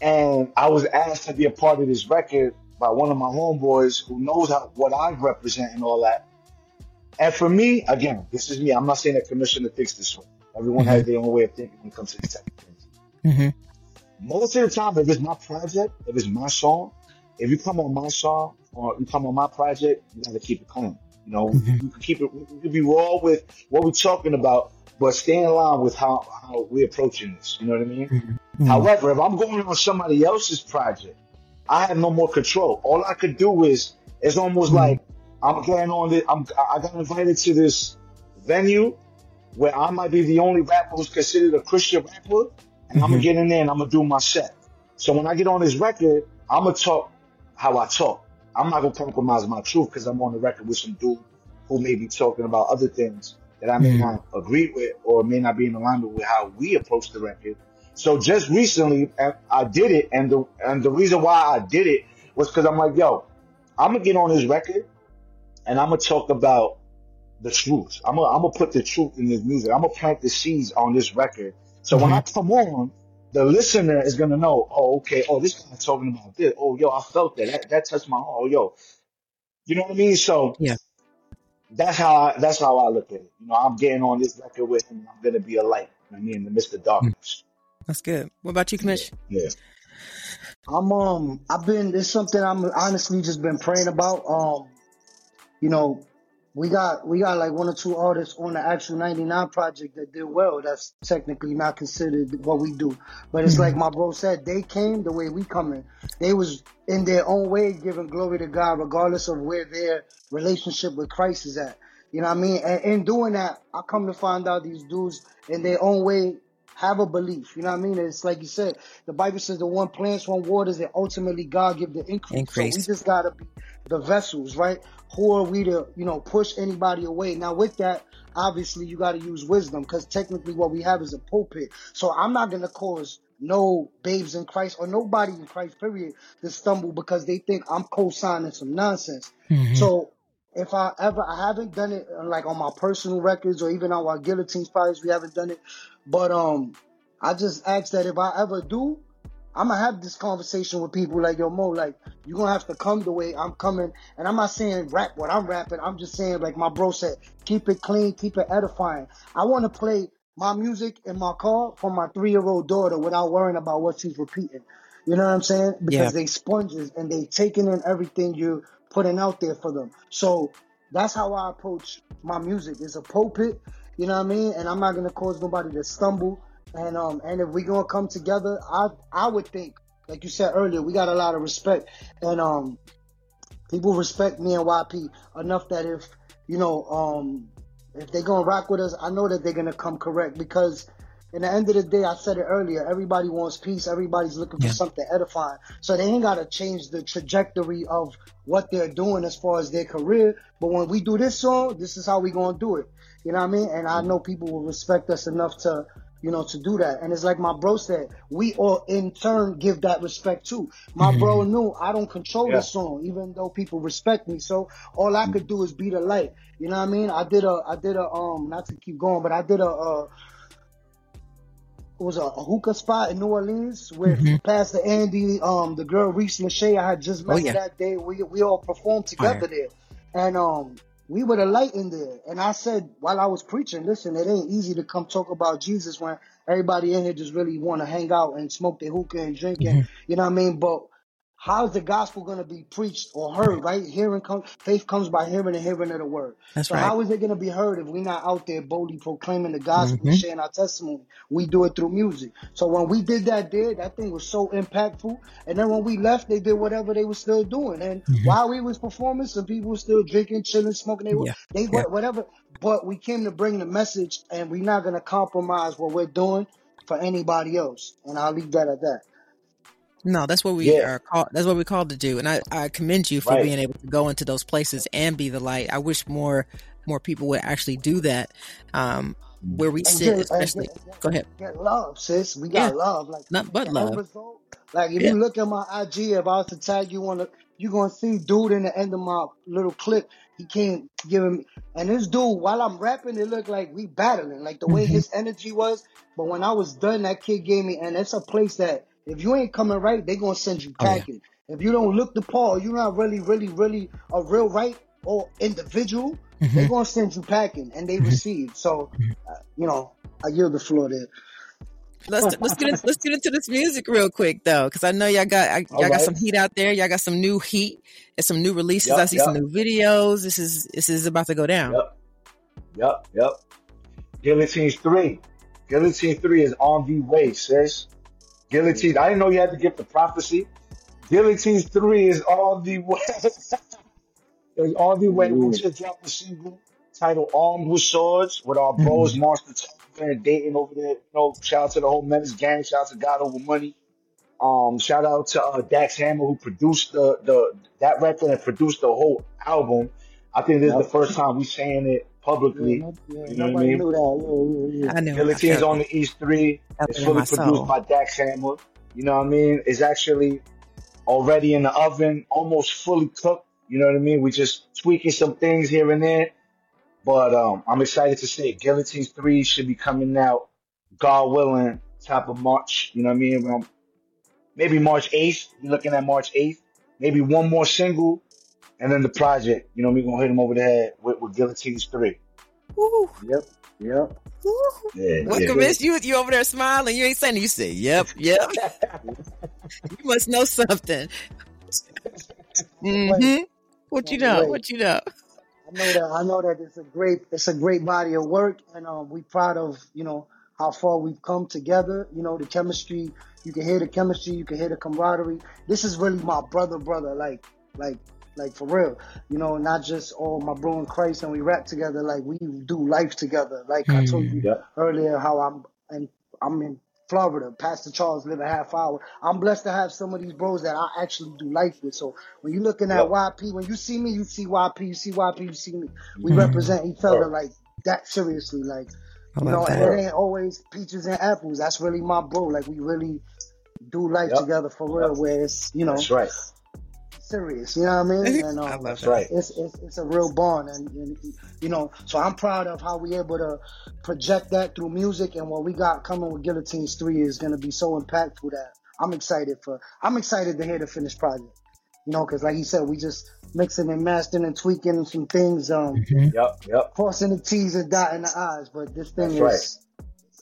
[SPEAKER 6] and I was asked to be a part of this record by one of my homeboys who knows how, what I represent and all that. And for me, again, this is me. I'm not saying that commissioner thinks this way. Everyone has their own way of thinking when it comes to these type of things.
[SPEAKER 4] hmm
[SPEAKER 6] Most of the time, if it's my project, if it's my song, if you come on my song or you come on my project, you gotta keep it clean. You know,
[SPEAKER 4] Mhm.
[SPEAKER 6] you can keep it. We can be raw with what we're talking about, but stay in line with how how we're approaching this. You know what I mean?
[SPEAKER 4] Mhm.
[SPEAKER 6] However, if I'm going on somebody else's project, I have no more control. All I could do is it's almost
[SPEAKER 4] Mhm.
[SPEAKER 6] like I'm getting on the I'm I got invited to this venue where I might be the only rapper who's considered a Christian rapper, and I'm gonna get in there and I'm gonna do my set. So when I get on this record, I'm gonna talk how I talk. I'm not gonna compromise my truth because I'm on the record with some dude who may be talking about other things that I may
[SPEAKER 4] Mhm.
[SPEAKER 6] not agree with or may not be in alignment with how we approach the record. So just recently, I I did it, and the and the reason why I did it was because I'm like, yo, I'm gonna get on this record, and I'm gonna talk about the truth. I'm gonna I'm gonna put the truth in this music. I'm gonna plant the seeds on this record. So when I mm-hmm. come on, the listener is gonna know, oh, okay, oh, this guy's talking about this. Oh, yo, I felt that. That, that touched my heart. Oh, yo, you know what I mean? So
[SPEAKER 4] Yeah.
[SPEAKER 6] that's how I that's how I look at it. You know, I'm getting on this record with him. I'm gonna be a light. You know what I mean, in the midst of darkness. Mm.
[SPEAKER 4] That's good. What about you, Commish?
[SPEAKER 6] Yeah.
[SPEAKER 7] I'm um I've been it's something I'm honestly just been praying about. Um, you know, we got we got like one or two artists on the actual 99 project that did well. That's technically not considered what we do. But it's like my bro said, they came the way we coming. They was in their own way giving glory to God regardless of where their relationship with Christ is at. You know what I mean? And in doing that, I come to find out these dudes in their own way have a belief. You know what I mean? It's like you said, the Bible says the one plants, one waters, and ultimately God give the increase.
[SPEAKER 4] Increase.
[SPEAKER 7] So we just gotta be the vessels, right? Who are we to, you know, push anybody away? Now with that, obviously you gotta use wisdom because technically what we have is a pulpit. So I'm not gonna cause no babes in Christ or nobody in Christ, period, to stumble because they think I'm co-signing some nonsense.
[SPEAKER 4] Mhm.
[SPEAKER 7] So if I ever, I haven't done it uh, like on my personal records or even on our guillotines projects, we haven't done it. But um, I just ask that if I ever do, I'm gonna have this conversation with people like yo Mo, like you're gonna have to come the way I'm coming, and I'm not saying rap what I'm rapping. I'm just saying like my bro said, keep it clean, keep it edifying. I want to play my music in my car for my three year old daughter without worrying about what she's repeating. You know what I'm saying? Because
[SPEAKER 4] Yeah.
[SPEAKER 7] they sponges and they taking in everything you're putting out there for them. So that's how I approach my music. It's a pulpit, you know what I mean? And I'm not gonna cause nobody to stumble. And um and if we gonna come together, I I would think, like you said earlier, we got a lot of respect. And um people respect me and YP enough that if you know um if they're gonna rock with us, I know that they're gonna come correct because in the end of the day, I said it earlier, everybody wants peace, everybody's looking for
[SPEAKER 4] Yeah.
[SPEAKER 7] something edifying. So they ain't gotta change the trajectory of what they're doing as far as their career. But when we do this song, this is how we gonna do it. You know what I mean? And I know people will respect us enough to you know, to do that. And it's like my bro said, we all in turn give that respect too. My bro knew I don't control
[SPEAKER 6] Yeah.
[SPEAKER 7] the song, even though people respect me. So all I could do is be the light. You know what I mean? I did a, I did a, um, not to keep going, but I did a, uh, it was a, a hookah spot in New Orleans where
[SPEAKER 4] Mhm.
[SPEAKER 7] Pastor Andy, um, the girl Reese Lachey, I had just met
[SPEAKER 4] Oh, yeah.
[SPEAKER 7] that day. We we all performed together there, and um, we were the light in there. And I said while I was preaching, listen, it ain't easy to come talk about Jesus when everybody in here just really want to hang out and smoke their hookah and drink, and you know what I mean. But how's the gospel going to be preached or heard? Right, hearing comes, faith comes by hearing and hearing of the word.
[SPEAKER 4] That's
[SPEAKER 7] so
[SPEAKER 4] right.
[SPEAKER 7] how is it going to be heard if we're not out there boldly proclaiming the gospel and
[SPEAKER 4] Mhm.
[SPEAKER 7] sharing our testimony? We do it through music. So when we did that there, that thing was so impactful. And then when we left, they did whatever they were still doing. And while we was performing, some people were still drinking, chilling, smoking. They were,
[SPEAKER 4] Yeah.
[SPEAKER 7] they
[SPEAKER 4] Yeah.
[SPEAKER 7] whatever. But we came to bring the message, and we're not going to compromise what we're doing for anybody else. And I'll leave that at that.
[SPEAKER 4] No, that's what we
[SPEAKER 6] Yeah.
[SPEAKER 4] are called. That's what we're called to do, and I, I commend you for
[SPEAKER 6] Right.
[SPEAKER 4] being able to go into those places and be the light. I wish more more people would actually do that. Um, where we
[SPEAKER 7] And
[SPEAKER 4] sit,
[SPEAKER 7] get,
[SPEAKER 4] especially.
[SPEAKER 7] get,
[SPEAKER 4] Go ahead.
[SPEAKER 7] get love, sis. We got
[SPEAKER 4] Yeah,
[SPEAKER 7] love. Like
[SPEAKER 4] not but love.
[SPEAKER 7] result. Like if
[SPEAKER 4] Yeah.
[SPEAKER 7] you look at my IG, if I was to tag you on the, you gonna see dude in the end of my little clip. He can't give him, and this dude while I'm rapping, it looked like we battling, like the way
[SPEAKER 4] Mhm.
[SPEAKER 7] his energy was. But when I was done, that kid gave me, and it's a place that if you ain't coming right, they gonna send you
[SPEAKER 4] Oh yeah.
[SPEAKER 7] packing. If you don't look the part, you're not really, really, really a real right or individual. They
[SPEAKER 4] Mhm.
[SPEAKER 7] gonna send you packing, and they
[SPEAKER 4] Mhm.
[SPEAKER 7] receive. So, uh, you know, I yield the floor there.
[SPEAKER 4] let's let's get in, let's get into this music real quick though, because I know y'all got I, y'all got some heat out there. Y'all got some new heat and some new releases.
[SPEAKER 6] Yep,
[SPEAKER 4] I see some new videos. This is this is about to go down.
[SPEAKER 6] Yep. Yep. Yep. Guillotines 3. Guillotine 3 is on the way, sis. Guillotine. I didn't know you had to get the prophecy. Guillotines 3 is all the way. is all the way. We just dropped a single titled Armed with Swords with our bros, Monster Tucker and Dayton over there. You know, shout out to the whole Menace gang. Shout out to God Over Money. Um, shout out to uh, Dax Hammer who produced the, the that record and produced the whole album. I think this is the first time we saying it publicly.
[SPEAKER 7] Yeah, yeah,
[SPEAKER 6] You know what I mean?
[SPEAKER 7] knew that.
[SPEAKER 4] I know. I
[SPEAKER 6] Guillotine's on the East 3.
[SPEAKER 4] Felt
[SPEAKER 6] It's fully produced
[SPEAKER 4] soul.
[SPEAKER 6] by Dax Hammer. You know what I mean? It's actually already in the oven, almost fully cooked. You know what I mean? We're just tweaking some things here and there. But um, I'm excited to say Guillotines 3 should be coming out, God willing, top of March. You know what I mean? Around maybe March 8th. You're looking at March 8th. Maybe one more single, and then the project. You know, we're going to hit them over the head with, with Guillotines 3.
[SPEAKER 4] Woo,
[SPEAKER 7] Yep, yep.
[SPEAKER 4] woo.
[SPEAKER 6] Yeah,
[SPEAKER 4] What
[SPEAKER 6] yeah.
[SPEAKER 4] convinced you? You over there smiling? You ain't saying. it. You say, "Yep, yep." you must know something. hmm What you know? What you know?
[SPEAKER 7] I know that I know that it's a great it's a great body of work, and um, we proud of you know how far we've come together. You know the chemistry. You can hear the chemistry. You can hear the camaraderie. This is really my brother, brother. Like like like for real. You know, not just all my bro in Christ and we rap together. Like we do life together. Like I told mm. you
[SPEAKER 6] Yep.
[SPEAKER 7] earlier, how I'm and I'm in Florida. Pastor Charles live a half hour. I'm blessed to have some of these bros that I actually do life with. So when you're looking at
[SPEAKER 6] Yep.
[SPEAKER 7] YP, when you see me, you see YP. You see YP, you see me. We mm. represent each other like that seriously. Like
[SPEAKER 4] I
[SPEAKER 7] you know,
[SPEAKER 4] love
[SPEAKER 7] and it ain't always peaches and apples. That's really my bro. Like we really do life
[SPEAKER 6] Yep.
[SPEAKER 7] together for real. Where it's you know
[SPEAKER 6] That's right.
[SPEAKER 7] Serious. You know what I mean? And um,
[SPEAKER 4] I love
[SPEAKER 6] That's
[SPEAKER 4] that.
[SPEAKER 6] right.
[SPEAKER 7] it's, it's it's a real bond and, and you know so i'm proud of how we able to project that through music and what we got coming with guillotines 3 is going to be so impactful that i'm excited for i'm excited to hear the finished project you know because like he said we just mixing and mastering and tweaking some things um
[SPEAKER 6] Yep. Yep.
[SPEAKER 7] crossing the t's and dotting the i's but this thing
[SPEAKER 6] That's
[SPEAKER 7] is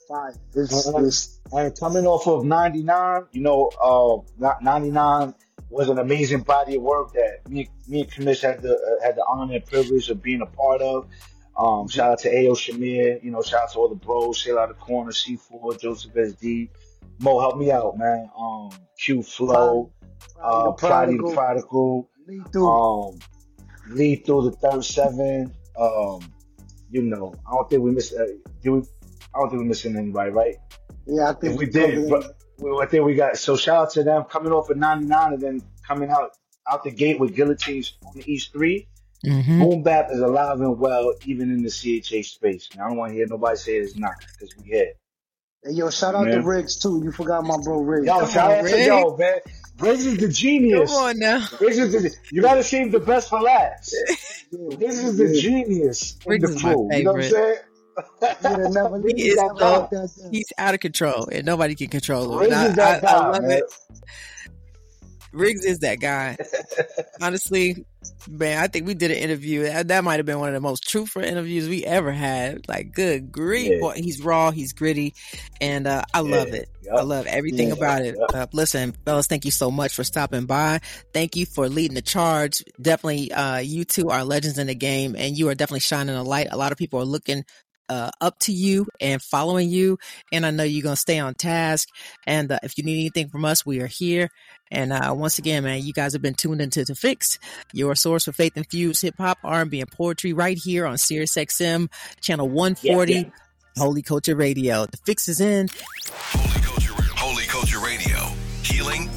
[SPEAKER 7] fire it's,
[SPEAKER 6] Mhm.
[SPEAKER 7] it's
[SPEAKER 6] And coming off of 99, you know, uh, 99 was an amazing body of work that me, me and Commish had the uh, had the honor and privilege of being a part of. Um, shout out to Ao Shamir, you know, shout out to all the bros, Sail Out the Corner, C4, Joseph SD. Mo, help me out, man. Um, Q Flow, uh, Prodigy the
[SPEAKER 7] prodigal,
[SPEAKER 6] um, Lethal the Third Seven. Um, you know, I don't think we miss. Uh, do we? I don't think we're missing anybody, right?
[SPEAKER 7] yeah i think
[SPEAKER 6] If we
[SPEAKER 7] covered
[SPEAKER 6] did,
[SPEAKER 7] it.
[SPEAKER 6] But well, I think we got so shout out to them coming off of 99 and then coming out out the gate with guillotines on the East 3.
[SPEAKER 4] hmm
[SPEAKER 6] Boom Bap is alive and well, even in the CHH space. And I don't want to hear nobody say it's not because we here.
[SPEAKER 7] Hey, yo shout out to
[SPEAKER 6] Man.
[SPEAKER 7] riggs too you forgot my bro riggs
[SPEAKER 6] Yo,
[SPEAKER 4] Come
[SPEAKER 6] shout
[SPEAKER 4] on,
[SPEAKER 6] out to yo, man. Briggs is the genius.
[SPEAKER 4] Come on now.
[SPEAKER 6] Briggs is the, you gotta save the best for last.
[SPEAKER 7] Yeah,
[SPEAKER 6] This is the
[SPEAKER 7] yeah.
[SPEAKER 6] genius in the
[SPEAKER 4] is my
[SPEAKER 6] crew. You know what I'm saying?
[SPEAKER 7] You'd have never
[SPEAKER 6] Briggs
[SPEAKER 4] He
[SPEAKER 6] is
[SPEAKER 4] so
[SPEAKER 6] guy.
[SPEAKER 7] that down.
[SPEAKER 4] he's out of control, and nobody can control him. I, I, I love
[SPEAKER 6] man.
[SPEAKER 4] it. Riggs is that guy. Honestly, man, I think we did an interview. That, might have been one of the most truthful interviews we ever had. Like, good grief,
[SPEAKER 6] Yeah.
[SPEAKER 4] boy, he's raw, he's gritty, and uh, I love it.
[SPEAKER 6] Yup.
[SPEAKER 4] I love everything
[SPEAKER 7] Yeah.
[SPEAKER 4] about it.
[SPEAKER 6] Yup.
[SPEAKER 4] Uh, listen, fellas, thank you so much for stopping by. Thank you for leading the charge. Definitely, uh, you two are legends in the game, and you are definitely shining a light. A lot of people are looking uh, up to you and following you, and I know you're gonna stay on task. And uh, if you need anything from us, we are here. And uh, once again, man, you guys have been tuned into The Fix, your source for faith infused hip hop, R&B, and poetry, right here on Sirius XM, channel 140,
[SPEAKER 6] Yeah, yeah.
[SPEAKER 4] Holy Culture Radio. The Fix is in.
[SPEAKER 5] Holy Culture, Holy Culture Radio. Healing,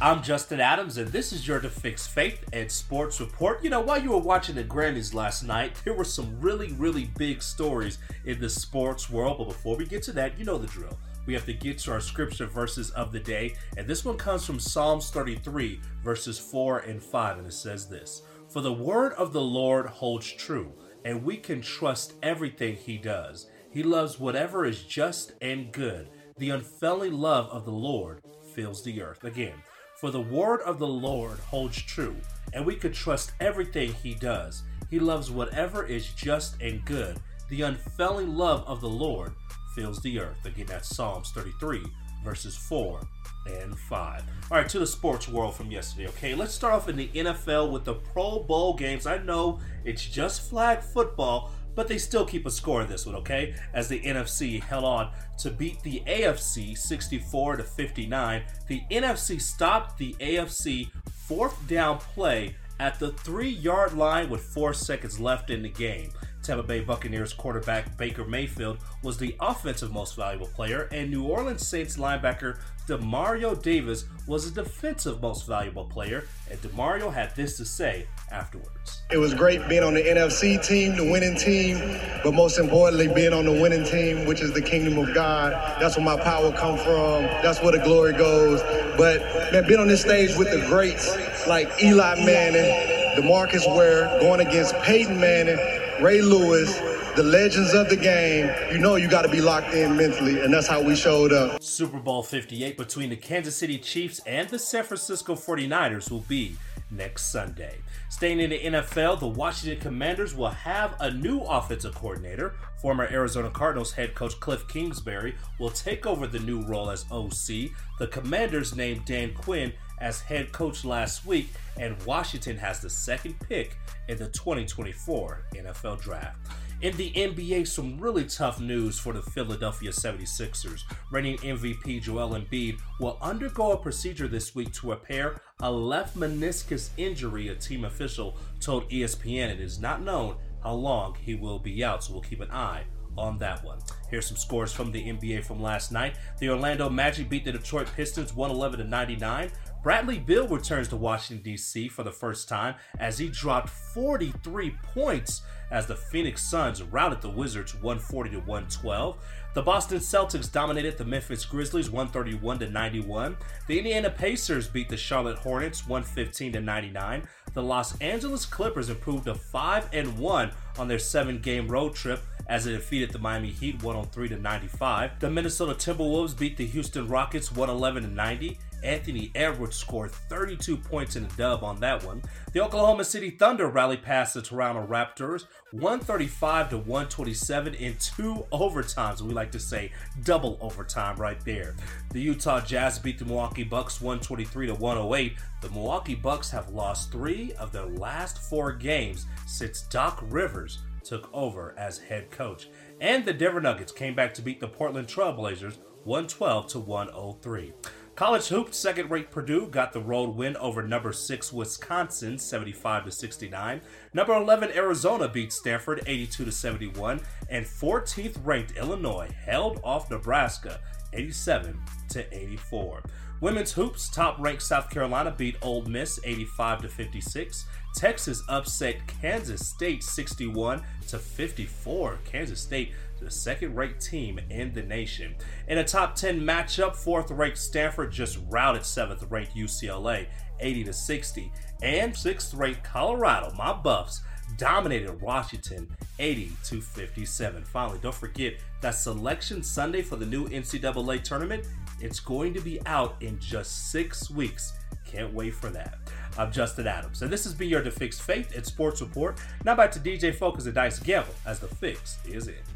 [SPEAKER 8] I'm Justin Adams, and this is your To Fix Faith and Sports Report. You know, while you were watching the Grammys last night, there were some really, really big stories in the sports world. But before we get to that, you know the drill. We have to get to our scripture verses of the day, and this one comes from Psalms 33, verses 4 and 5, and it says this For the word of the Lord holds true, and we can trust everything he does. He loves whatever is just and good. The unfailing love of the Lord fills the earth. Again, for the word of the Lord holds true, and we could trust everything he does. He loves whatever is just and good. the unfailing love of the Lord fills the earth. Again, that's Psalms 33, verses 4 and 5. All right, to the sports world from yesterday. Okay, let's start off in the NFL with the Pro Bowl games. I know it's just flag football, but they still keep a score in this one, okay? As the NFC held on to beat the AFC 64 to 59, the NFC stopped the AFC fourth down play at the three yard line with four seconds left in the game. Tampa Bay Buccaneers quarterback Baker Mayfield was the offensive most valuable player, and New Orleans Saints linebacker Demario Davis was the defensive most valuable player, and Demario had this to say afterwards.
[SPEAKER 9] It was great being on the NFC team, the winning team, but most importantly, being on the winning team, which is the kingdom of God. That's where my power come from. That's where the glory goes. But man, being on this stage with the greats like Eli Manning, DeMarcus Ware, going against Peyton Manning, Ray Lewis, the legends of the game, you know you got to be locked in mentally, and that's how we showed up.
[SPEAKER 8] Super Bowl 58 between the Kansas City Chiefs and the San Francisco 49ers will be next Sunday. Staying in the NFL, the Washington Commanders will have a new offensive coordinator. Former Arizona Cardinals head coach Cliff Kingsbury will take over the new role as OC. The Commanders named Dan Quinn as head coach last week, and Washington has the second pick in the 2024 NFL Draft. In the NBA, some really tough news for the Philadelphia 76ers. Reigning MVP Joel Embiid will undergo a procedure this week to repair a left meniscus injury, a team official told ESPN. It is not known how long he will be out, so we'll keep an eye on that one. Here's some scores from the NBA from last night. The Orlando Magic beat the Detroit Pistons 111 to 99. Bradley Beal returns to Washington, D.C. for the first time as he dropped 43 points as the Phoenix Suns routed the Wizards 140 to 112. The Boston Celtics dominated the Memphis Grizzlies 131 to 91. The Indiana Pacers beat the Charlotte Hornets 115 to 99. The Los Angeles Clippers improved to 5 and 1 on their 7-game road trip as it defeated the Miami Heat 103 to 95. The Minnesota Timberwolves beat the Houston Rockets 111 to 90. Anthony Edwards scored 32 points in a dub on that one. The Oklahoma City Thunder rallied past the Toronto Raptors 135 to 127 in two overtimes. We like to say double overtime right there. The Utah Jazz beat the Milwaukee Bucks 123 to 108. The Milwaukee Bucks have lost 3 of their last 4 games since Doc Rivers took over as head coach. And the Denver Nuggets came back to beat the Portland Trailblazers 112 to 103. College hoops second rate Purdue got the road win over number 6 Wisconsin 75 to 69. Number 11 Arizona beat Stanford 82 to 71 and 14th ranked Illinois held off Nebraska 87 to 84. Women's hoops top ranked South Carolina beat Ole Miss 85 to 56. Texas upset Kansas State 61 to 54. Kansas State the second ranked team in the nation. In a top 10 matchup, fourth ranked Stanford just routed seventh ranked UCLA 80 to 60, and sixth ranked Colorado, my Buffs, dominated Washington 80 to 57. Finally, don't forget that selection Sunday for the new NCAA tournament. It's going to be out in just six weeks. Can't wait for that. I'm Justin Adams, and this has been your The Fix Faith and Sports Report. Now back to DJ Focus and Dice Gamble as The Fix is in.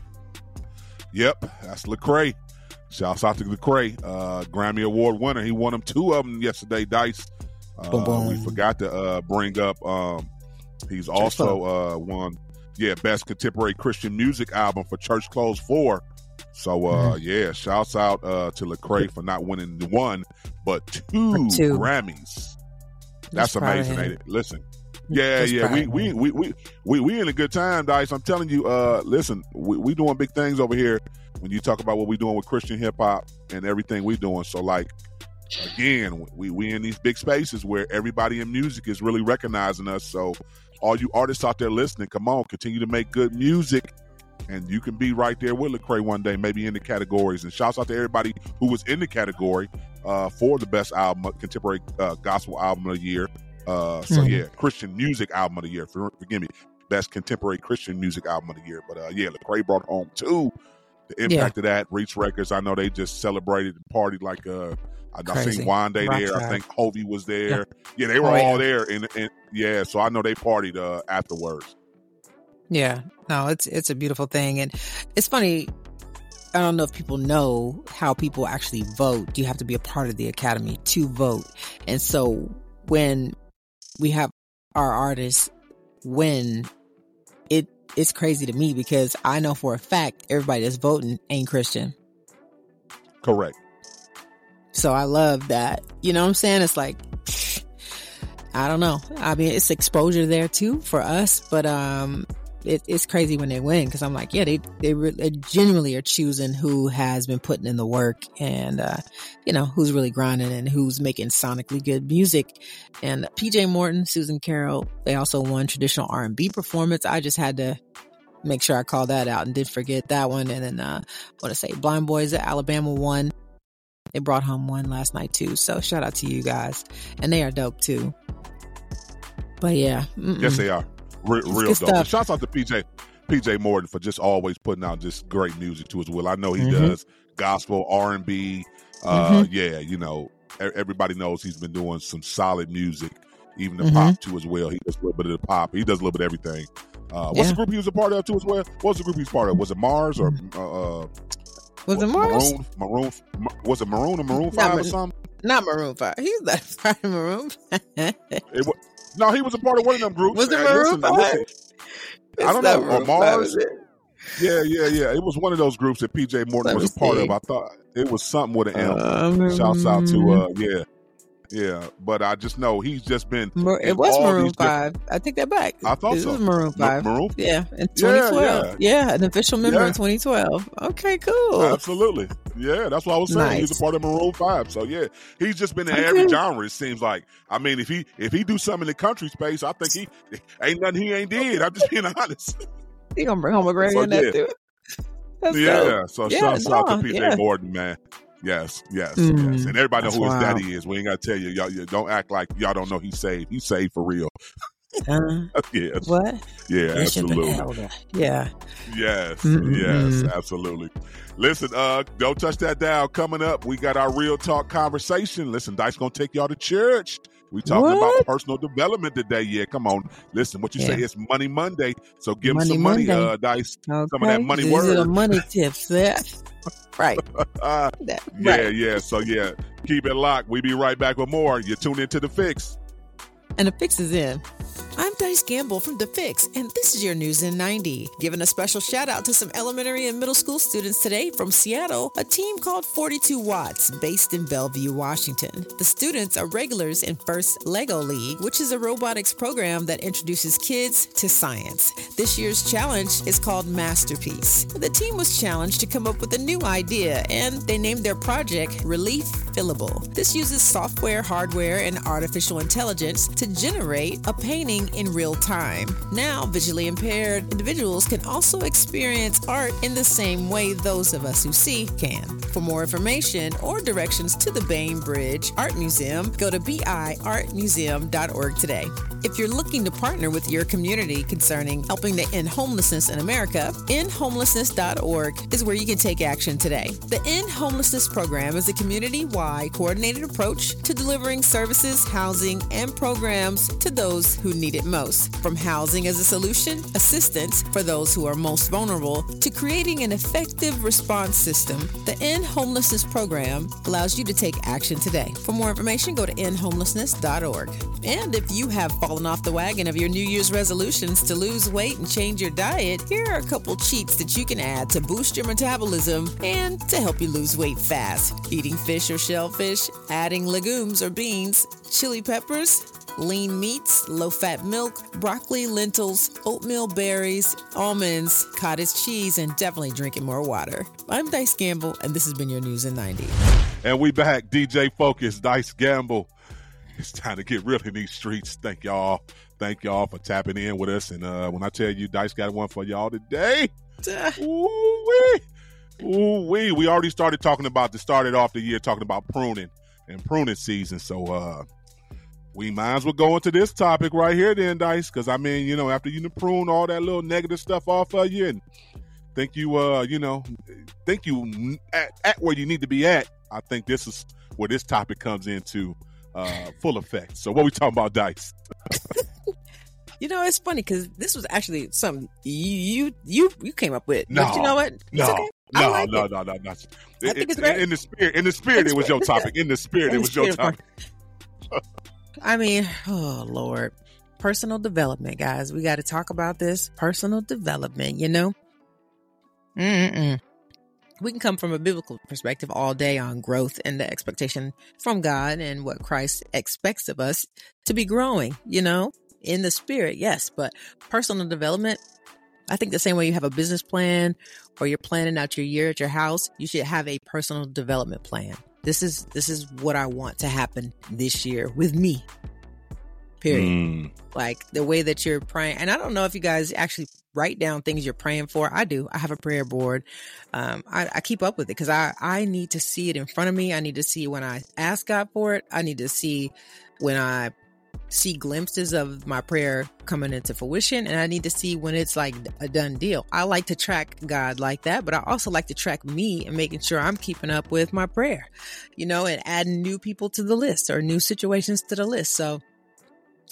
[SPEAKER 3] Yep, that's Lecrae. Shouts out to Lecrae, uh, Grammy Award winner. He won them two of them yesterday. Dice. Uh,
[SPEAKER 4] Boom, boom.
[SPEAKER 3] We forgot to uh, bring up. Um, he's also uh, won, yeah, best contemporary Christian music album for Church Clothes Four. So uh, yeah, shouts out uh, to Lecrae for not winning one, but two,
[SPEAKER 4] two.
[SPEAKER 3] Grammys. That's
[SPEAKER 4] Just
[SPEAKER 3] amazing, ain't it? Listen, yeah,
[SPEAKER 4] Just
[SPEAKER 3] yeah, we, we we we we we in a good time, Dice. I'm telling you. Uh, listen, we, we doing big things over here. When you talk about what we doing with Christian hip hop and everything we doing, so like again, we we in these big spaces where everybody in music is really recognizing us. So all you artists out there listening, come on, continue to make good music. And you can be right there with Lecrae one day, maybe in the categories. And shouts out to everybody who was in the category uh, for the best album, contemporary uh, gospel album of the year. Uh, so
[SPEAKER 4] Mhm.
[SPEAKER 3] yeah, Christian music album of the year. For, forgive me, best contemporary Christian music album of the year. But uh, yeah, Lecrae brought home two. The impact of that, Reach Records. I know they just celebrated and partied like uh, I, I seen Wande
[SPEAKER 4] Rock
[SPEAKER 3] there. I think Hulvey was there. Yeah, they were
[SPEAKER 4] Oh,
[SPEAKER 3] all
[SPEAKER 4] yeah.
[SPEAKER 3] there, and, and yeah, so I know they partied uh, afterwards.
[SPEAKER 4] Yeah, no, it's it's a beautiful thing, and it's funny. I don't know if people know how people actually vote. You have to be a part of the academy to vote, and so when we have our artists win, it it's crazy to me because I know for a fact everybody that's voting ain't Christian.
[SPEAKER 3] Correct.
[SPEAKER 4] So I love that. You know what I'm saying? It's like I don't know. I mean, it's exposure there too for us, but um, it, it's crazy when they win because I'm like, yeah, they they, re- they genuinely are choosing who has been putting in the work and uh, you know who's really grinding and who's making sonically good music. And PJ Morton, Susan Carter, they also won traditional R&B performance. I just had to make sure I called that out and did forget that one. And then uh, I want to say Blind Boys Alabama won. They brought home one last night too. So shout out to you guys, and they are dope too. But yeah, mm-mm.
[SPEAKER 3] Yes, they are. Re- real
[SPEAKER 4] good
[SPEAKER 3] dope.
[SPEAKER 4] stuff.
[SPEAKER 3] Shouts out to PJ PJ Morton for just always putting out just great music to his will. I know he
[SPEAKER 4] Mhm.
[SPEAKER 3] does gospel, R and B. Uh,
[SPEAKER 4] Mhm.
[SPEAKER 3] yeah, you know, everybody knows he's been doing some solid music, even the
[SPEAKER 4] Mhm.
[SPEAKER 3] pop too as well. He does a little bit of the pop. He does a little bit of everything. Uh, what's
[SPEAKER 4] Yeah.
[SPEAKER 3] the group he was a part of too as well? What was the group he was part of? Was it Mars or uh, uh,
[SPEAKER 4] Was it Mars?
[SPEAKER 3] Maroon? Maroon? Ma- Was it Maroon or Maroon
[SPEAKER 4] Not
[SPEAKER 3] Five or something?
[SPEAKER 4] Not Maroon Five. He's not part of Maroon.
[SPEAKER 3] It no, he was a part of one of them groups.
[SPEAKER 4] Was it Maroon Five?
[SPEAKER 3] I don't know.
[SPEAKER 4] Maroon
[SPEAKER 3] Mars. Yeah, yeah, yeah. It was one of those groups that PJ Morton was a part of. I thought it was something with an M.
[SPEAKER 4] Um,
[SPEAKER 3] Shouts out to uh yeah. Yeah. But I just know he's just been
[SPEAKER 4] Mar- it was Maroon
[SPEAKER 3] different-
[SPEAKER 4] Five. I take that back.
[SPEAKER 3] I thought
[SPEAKER 4] it
[SPEAKER 3] so.
[SPEAKER 4] was Maroon Five.
[SPEAKER 3] Maroon?
[SPEAKER 4] Yeah, in
[SPEAKER 3] Yeah,
[SPEAKER 4] 2012. Yeah, an official member
[SPEAKER 3] Yeah.
[SPEAKER 4] in 2012. Okay, cool.
[SPEAKER 3] Absolutely. Yeah, that's what I was saying. He's a part of Maroon Five. So yeah, he's just been in
[SPEAKER 4] Okay.
[SPEAKER 3] every genre, it seems like. I mean, if he if he do something in the country space, I think he ain't nothing he ain't did. I'm just being honest.
[SPEAKER 4] He gonna bring home a Grammy
[SPEAKER 3] So,
[SPEAKER 4] in that
[SPEAKER 3] yeah.
[SPEAKER 4] That's
[SPEAKER 3] yeah.
[SPEAKER 4] dope.
[SPEAKER 3] So
[SPEAKER 4] Yeah,
[SPEAKER 3] shouts out to PJ
[SPEAKER 4] yeah.
[SPEAKER 3] Morton, man. Yes, yes,
[SPEAKER 4] Mm,
[SPEAKER 3] yes. And everybody know who his
[SPEAKER 4] wild.
[SPEAKER 3] daddy is. We ain't gotta tell you. Y'all you don't act like y'all don't know he's saved. He's saved for real.
[SPEAKER 4] Uh,
[SPEAKER 3] yes.
[SPEAKER 4] what?
[SPEAKER 3] Yeah,
[SPEAKER 4] Bishop
[SPEAKER 3] absolutely.
[SPEAKER 4] Yeah.
[SPEAKER 3] Yes,
[SPEAKER 4] Mm-mm-mm.
[SPEAKER 3] yes, absolutely. Listen, uh, don't touch that dial. Coming up, we got our real talk conversation. Listen, Dice gonna take y'all to church. We talking
[SPEAKER 4] What?
[SPEAKER 3] about personal development today. Yeah, come on. Listen, what you say?
[SPEAKER 4] Yeah.
[SPEAKER 3] It's Money Monday, so give
[SPEAKER 4] Money
[SPEAKER 3] some money,
[SPEAKER 4] Monday.
[SPEAKER 3] uh, Dice.
[SPEAKER 4] Okay.
[SPEAKER 3] Some of that money
[SPEAKER 4] These are the money tips. Yeah. right.
[SPEAKER 3] Uh,
[SPEAKER 4] That-
[SPEAKER 3] yeah,
[SPEAKER 4] right.
[SPEAKER 3] yeah. So yeah, keep it locked. We be right back with more. You tune into the fix.
[SPEAKER 4] And the fix is in.
[SPEAKER 10] I'm Dice Gamble from The Fix, and this is your News in 90. Giving a special shout out to some elementary and middle school students today from Seattle, a team called 42 Watts, based in Bellevue, Washington. The students are regulars in First Lego League, which is a robotics program that introduces kids to science. This year's challenge is called Masterpiece. The team was challenged to come up with a new idea, and they named their project Relief Fillable. This uses software, hardware, and artificial intelligence to generate a painting in real time. Now, visually impaired individuals can also experience art in the same way those of us who see can. For more information or directions to the Bainbridge Art Museum, go to biartmuseum.org today. If you're looking to partner with your community concerning helping to end homelessness in America, endhomelessness.org is where you can take action today. The End Homelessness Program is a community wide coordinated approach to delivering services, housing, and programs to those who need it most. From housing as a solution, assistance for those who are most vulnerable, to creating an effective response system, the End Homelessness Program allows you to take action today. For more information, go to endhomelessness.org. And if you have fallen off the wagon of your New Year's resolutions to lose weight and change your diet, here are a couple cheats that you can add to boost your metabolism and to help you lose weight fast. Eating fish or shellfish, adding legumes or beans, chili peppers, lean meats, low fat milk, broccoli, lentils, oatmeal berries, almonds, cottage cheese, and definitely drinking more water. I'm Dice Gamble, and this has been your News in 90.
[SPEAKER 3] And we back. DJ Focus, Dice Gamble. It's time to get real in these streets. Thank y'all. Thank y'all for tapping in with us. And uh, when I tell you Dice got one for y'all today, ooh wee. Ooh wee. We already started talking about the started off the year talking about pruning and pruning season. So uh we might as well go into this topic right here then, Dice. Cause I mean, you know, after you prune all that little negative stuff off of you and think you uh, you know, think you at, at where you need to be at, I think this is where this topic comes into uh full effect. So what we talking about, Dice?
[SPEAKER 4] You know, it's funny because this was actually something you you you you came up with.
[SPEAKER 3] No,
[SPEAKER 4] but you know what? It's
[SPEAKER 3] no,
[SPEAKER 4] okay.
[SPEAKER 3] No,
[SPEAKER 4] like
[SPEAKER 3] no, no, no, no.
[SPEAKER 4] I think it's
[SPEAKER 3] it-
[SPEAKER 4] great.
[SPEAKER 3] in the spirit. In the spirit, it was your topic. In the spirit, it was your topic.
[SPEAKER 4] I mean, oh Lord, personal development, guys. We got to talk about this personal development. You know, Mm-mm. we can come from a biblical perspective all day on growth and the expectation from God and what Christ expects of us to be growing. You know, in the spirit, yes, but personal development. I think the same way you have a business plan or you're planning out your year at your house, you should have a personal development plan. This is this is what I want to happen this year with me. Period.
[SPEAKER 3] Mm.
[SPEAKER 4] Like the way that you're praying. And I don't know if you guys actually write down things you're praying for. I do. I have a prayer board. Um, I, I keep up with it because I, I need to see it in front of me. I need to see when I ask God for it. I need to see when I see glimpses of my prayer coming into fruition and I need to see when it's like a done deal. I like to track God like that, but I also like to track me and making sure I'm keeping up with my prayer, you know, and adding new people to the list or new situations to the list. So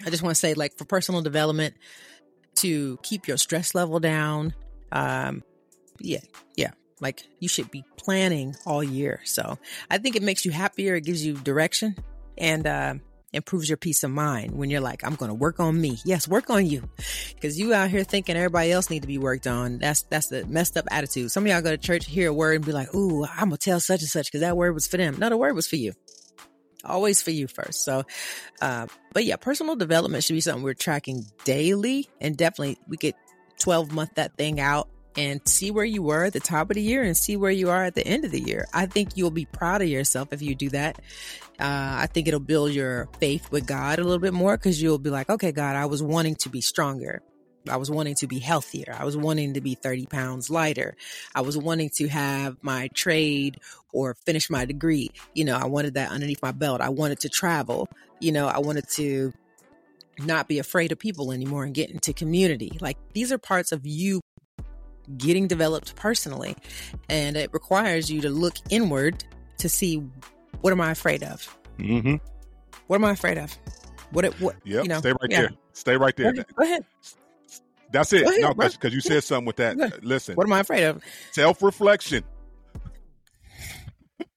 [SPEAKER 4] I just want to say like for personal development to keep your stress level down. Um, yeah, yeah. Like you should be planning all year. So I think it makes you happier. It gives you direction and, uh, improves your peace of mind when you're like, I'm going to work on me. Yes, work on you. Cause you out here thinking everybody else need to be worked on. That's, that's the messed up attitude. Some of y'all go to church, hear a word and be like, Ooh, I'm going to tell such and such cause that word was for them. No, the word was for you. Always for you first. So, uh, but yeah, personal development should be something we're tracking daily and definitely we could 12 month that thing out and see where you were at the top of the year and see where you are at the end of the year. I think you'll be proud of yourself if you do that. Uh, I think it'll build your faith with God a little bit more because you'll be like, okay, God, I was wanting to be stronger. I was wanting to be healthier. I was wanting to be 30 pounds lighter. I was wanting to have my trade or finish my degree. You know, I wanted that underneath my belt. I wanted to travel. You know, I wanted to not be afraid of people anymore and get into community. Like these are parts of you getting developed personally. And it requires you to look inward to see what am I afraid of?
[SPEAKER 3] Mm-hmm.
[SPEAKER 4] What am I afraid of? What, it- what,
[SPEAKER 3] Yep.
[SPEAKER 4] you know,
[SPEAKER 3] Stay right
[SPEAKER 4] yeah.
[SPEAKER 3] there. Stay right
[SPEAKER 4] Go
[SPEAKER 3] there.
[SPEAKER 4] ahead. Go ahead.
[SPEAKER 3] That's it.
[SPEAKER 4] Ahead,
[SPEAKER 3] no, because you said something with that. Listen,
[SPEAKER 4] What am I afraid of?
[SPEAKER 3] self reflection.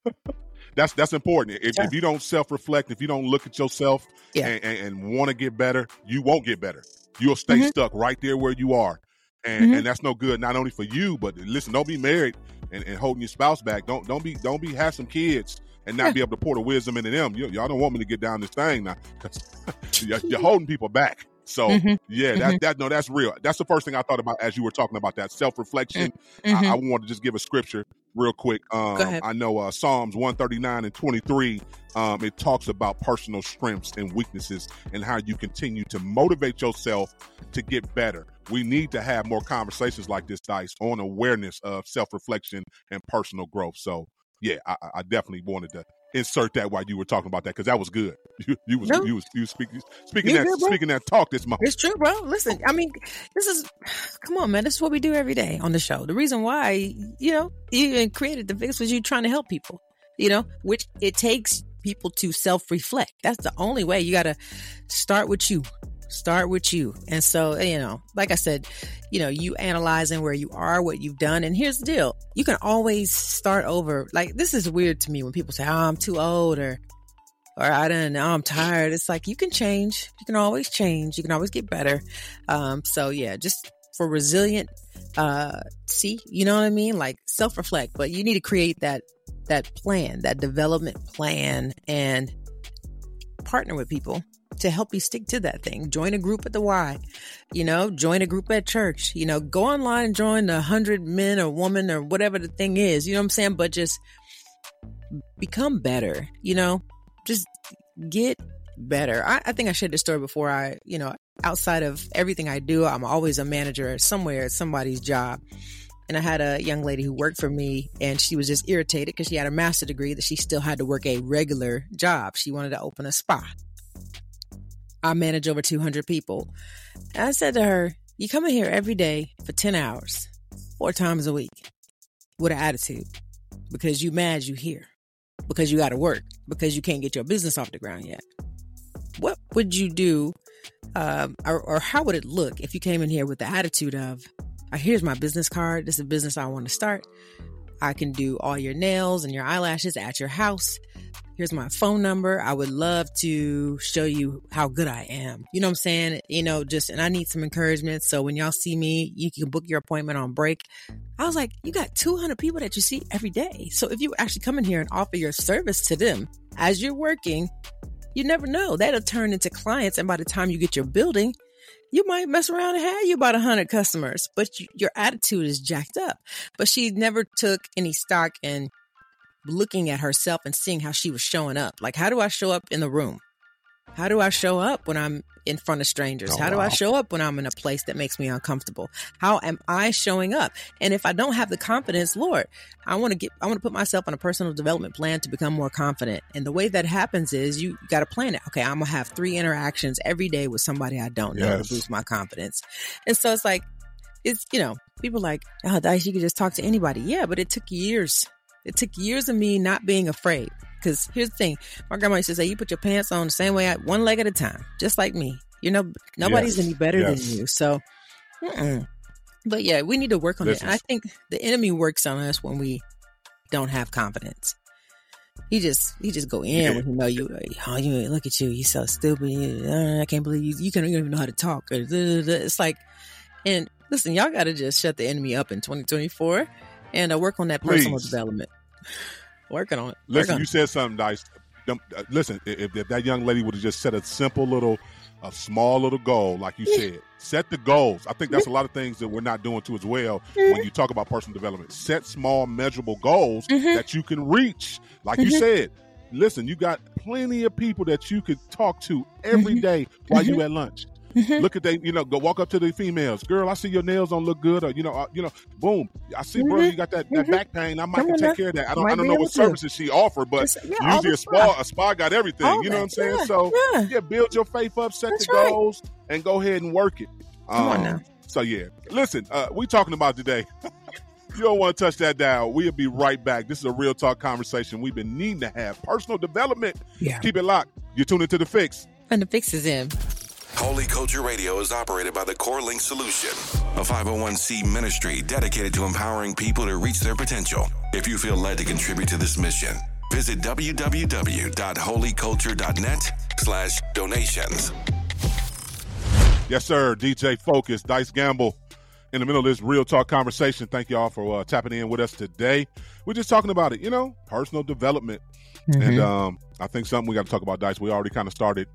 [SPEAKER 3] that's that's important. If, if you don't self reflect, if you don't look at yourself
[SPEAKER 4] Yeah.
[SPEAKER 3] and, and, and want to get better, you won't get better. You'll stay
[SPEAKER 4] Mhm.
[SPEAKER 3] stuck right there where you are. And
[SPEAKER 4] Mhm.
[SPEAKER 3] and that's no good not only for you, but listen, don't be married and, and holding your spouse back. Don't don't be don't be have some kids and not
[SPEAKER 4] Yeah.
[SPEAKER 3] be able to pour the wisdom into them. You, y'all don't want me to get down this thing now because you're, you're holding people back. So
[SPEAKER 4] Mhm.
[SPEAKER 3] yeah, that that no, that's real. That's the first thing I thought about as you were talking about that self reflection.
[SPEAKER 4] Mhm.
[SPEAKER 3] I, I want to just give a scripture real quick. Um,
[SPEAKER 4] ahead.
[SPEAKER 3] I know uh, Psalms 139 and 23, um, it talks about personal strengths and weaknesses and how you continue to motivate yourself to get better. We need to have more conversations like this, Dice, on awareness of self reflection and personal growth. So, yeah, I, I- definitely wanted to insert that while you were talking about that because that was good. You, you was
[SPEAKER 4] No.
[SPEAKER 3] you was you speaking speaking that speaking that talk this month.
[SPEAKER 4] It's true, bro. Listen, oh. I mean, this is, come on, man. This is what we do every day on the show. The reason why, you know, you even created the fix was you trying to help people, you know, which it takes people to self reflect. That's the only way. You got to start with you. Start with you. And so, you know, like I said, you know, you analyzing where you are, what you've done. And here's the deal you can always start over. Like, this is weird to me when people say, oh, I'm too old or, or I don't know, I'm tired. It's like you can change. You can always change. You can always get better. Um, so yeah, just for resilient, uh, see, you know what I mean? Like self reflect, but you need to create that, that plan, that development plan and partner with people to help you stick to that thing. Join a group at the Y, you know, join a group at church, you know, go online and join the hundred men or woman or whatever the thing is, you know what I'm saying? But just become better, you know, just get better. I, I think I shared this story before. I, you know, outside of everything I do, I'm always a manager somewhere at somebody's job. And I had a young lady who worked for me and she was just irritated because she had a master degree that she still had to work a regular job. She wanted to open a spa. I manage over 200 people. And I said to her, You come in here every day for 10 hours, four times a week, with an attitude because you mad you here, because you got to work, because you can't get your business off the ground yet. what would you do, um, or, or how would it look if you came in here with the attitude of, uh, here's my business card. This is a business I want to start. I can do all your nails and your eyelashes at your house. Here's my phone number. I would love to show you how good I am. You know what I'm saying? You know, just, and I need some encouragement. So when y'all see me, you can book your appointment on break. I was like, you got 200 people that you see every day. So if you actually come in here and offer your service to them as you're working, you never know. That'll turn into clients. And by the time you get your building, you might mess around and have you about 100 customers, but you, your attitude is jacked up. But she never took any stock in looking at herself and seeing how she was showing up. Like, how do I show up in the room? How do I show up when I'm in front of strangers?
[SPEAKER 3] Oh,
[SPEAKER 4] How do I show up when I'm in a place that makes me uncomfortable? How am I showing up? And if I don't have the confidence, Lord, I want to get, I want to put myself on a personal development plan to become more confident. And the way that happens is you got to plan it. Okay, I'm gonna have three interactions every day with somebody I don't know
[SPEAKER 3] Yes.
[SPEAKER 4] to boost my confidence. And so it's like, it's you know, people like, oh, Dice, you could just talk to anybody. Yeah, but it took years. It took years of me not being afraid. Because here's the thing, my grandma used to say, "You put your pants on the same way, one leg at a time, just like me. You know, nobody's
[SPEAKER 3] Yes,
[SPEAKER 4] any better
[SPEAKER 3] yes.
[SPEAKER 4] than you." So, mm-mm. but yeah, we need to work on
[SPEAKER 3] Listen.
[SPEAKER 4] it. I think the enemy works on us when we don't have confidence. He just he just go in
[SPEAKER 3] Yeah.
[SPEAKER 4] when he know you. Oh, you look at you, you so stupid. You, uh, I can't believe you. You can't even know how to talk. It's like, and listen, y'all got to just shut the enemy up in 2024 and uh, work on that personal
[SPEAKER 3] Please.
[SPEAKER 4] development. Working on it.
[SPEAKER 3] Listen,
[SPEAKER 4] on
[SPEAKER 3] you
[SPEAKER 4] it.
[SPEAKER 3] said something, nice. Uh, Listen, if, if that young lady would have just set a simple little, a small little goal, like you said, set the goals. I think that's a lot of things that we're not doing too as well when you talk about personal development. Set small, measurable goals
[SPEAKER 4] Mhm.
[SPEAKER 3] that you can reach. Like you
[SPEAKER 4] Mhm.
[SPEAKER 3] said, listen, you got plenty of people that you could talk to every day while you at lunch.
[SPEAKER 4] Mhm.
[SPEAKER 3] Look at they, you know, go walk up to the females. Girl, I see your nails don't look good, or you know, uh, you know, boom. I see, bro,
[SPEAKER 4] Mhm.
[SPEAKER 3] you got that, that
[SPEAKER 4] Mhm.
[SPEAKER 3] back pain. I might
[SPEAKER 4] Come
[SPEAKER 3] can take care of that. I don't,
[SPEAKER 4] Might
[SPEAKER 3] I don't know what
[SPEAKER 4] to.
[SPEAKER 3] services she offered, but
[SPEAKER 4] yeah,
[SPEAKER 3] usually a spa, a spa got everything.
[SPEAKER 4] All
[SPEAKER 3] you know what I'm saying?
[SPEAKER 4] yeah,
[SPEAKER 3] So
[SPEAKER 4] yeah.
[SPEAKER 3] yeah, build your faith up, set
[SPEAKER 4] That's
[SPEAKER 3] the
[SPEAKER 4] right.
[SPEAKER 3] goals, and go ahead and work it.
[SPEAKER 4] Come on
[SPEAKER 3] Um,
[SPEAKER 4] now.
[SPEAKER 3] So yeah, listen, uh, we talking about today. you don't want to touch that dial. We'll be right back. This is a real talk conversation we've been needing to have. Personal development.
[SPEAKER 4] Yeah.
[SPEAKER 3] Keep it locked. You're tuning to the fix.
[SPEAKER 4] And the fix is in.
[SPEAKER 5] Holy Culture Radio is operated by the Core Link Solution, a 501c ministry dedicated to empowering people to reach their potential. If you feel led to contribute to this mission, visit www.holyculture.net slash donations.
[SPEAKER 3] Yes, sir. DJ Focus, Dice Gamble, in the middle of this real talk conversation. Thank y'all for uh, tapping in with us today. We're just talking about it, you know, personal development. And um, I think something we got to talk about, Dice. We already kind of started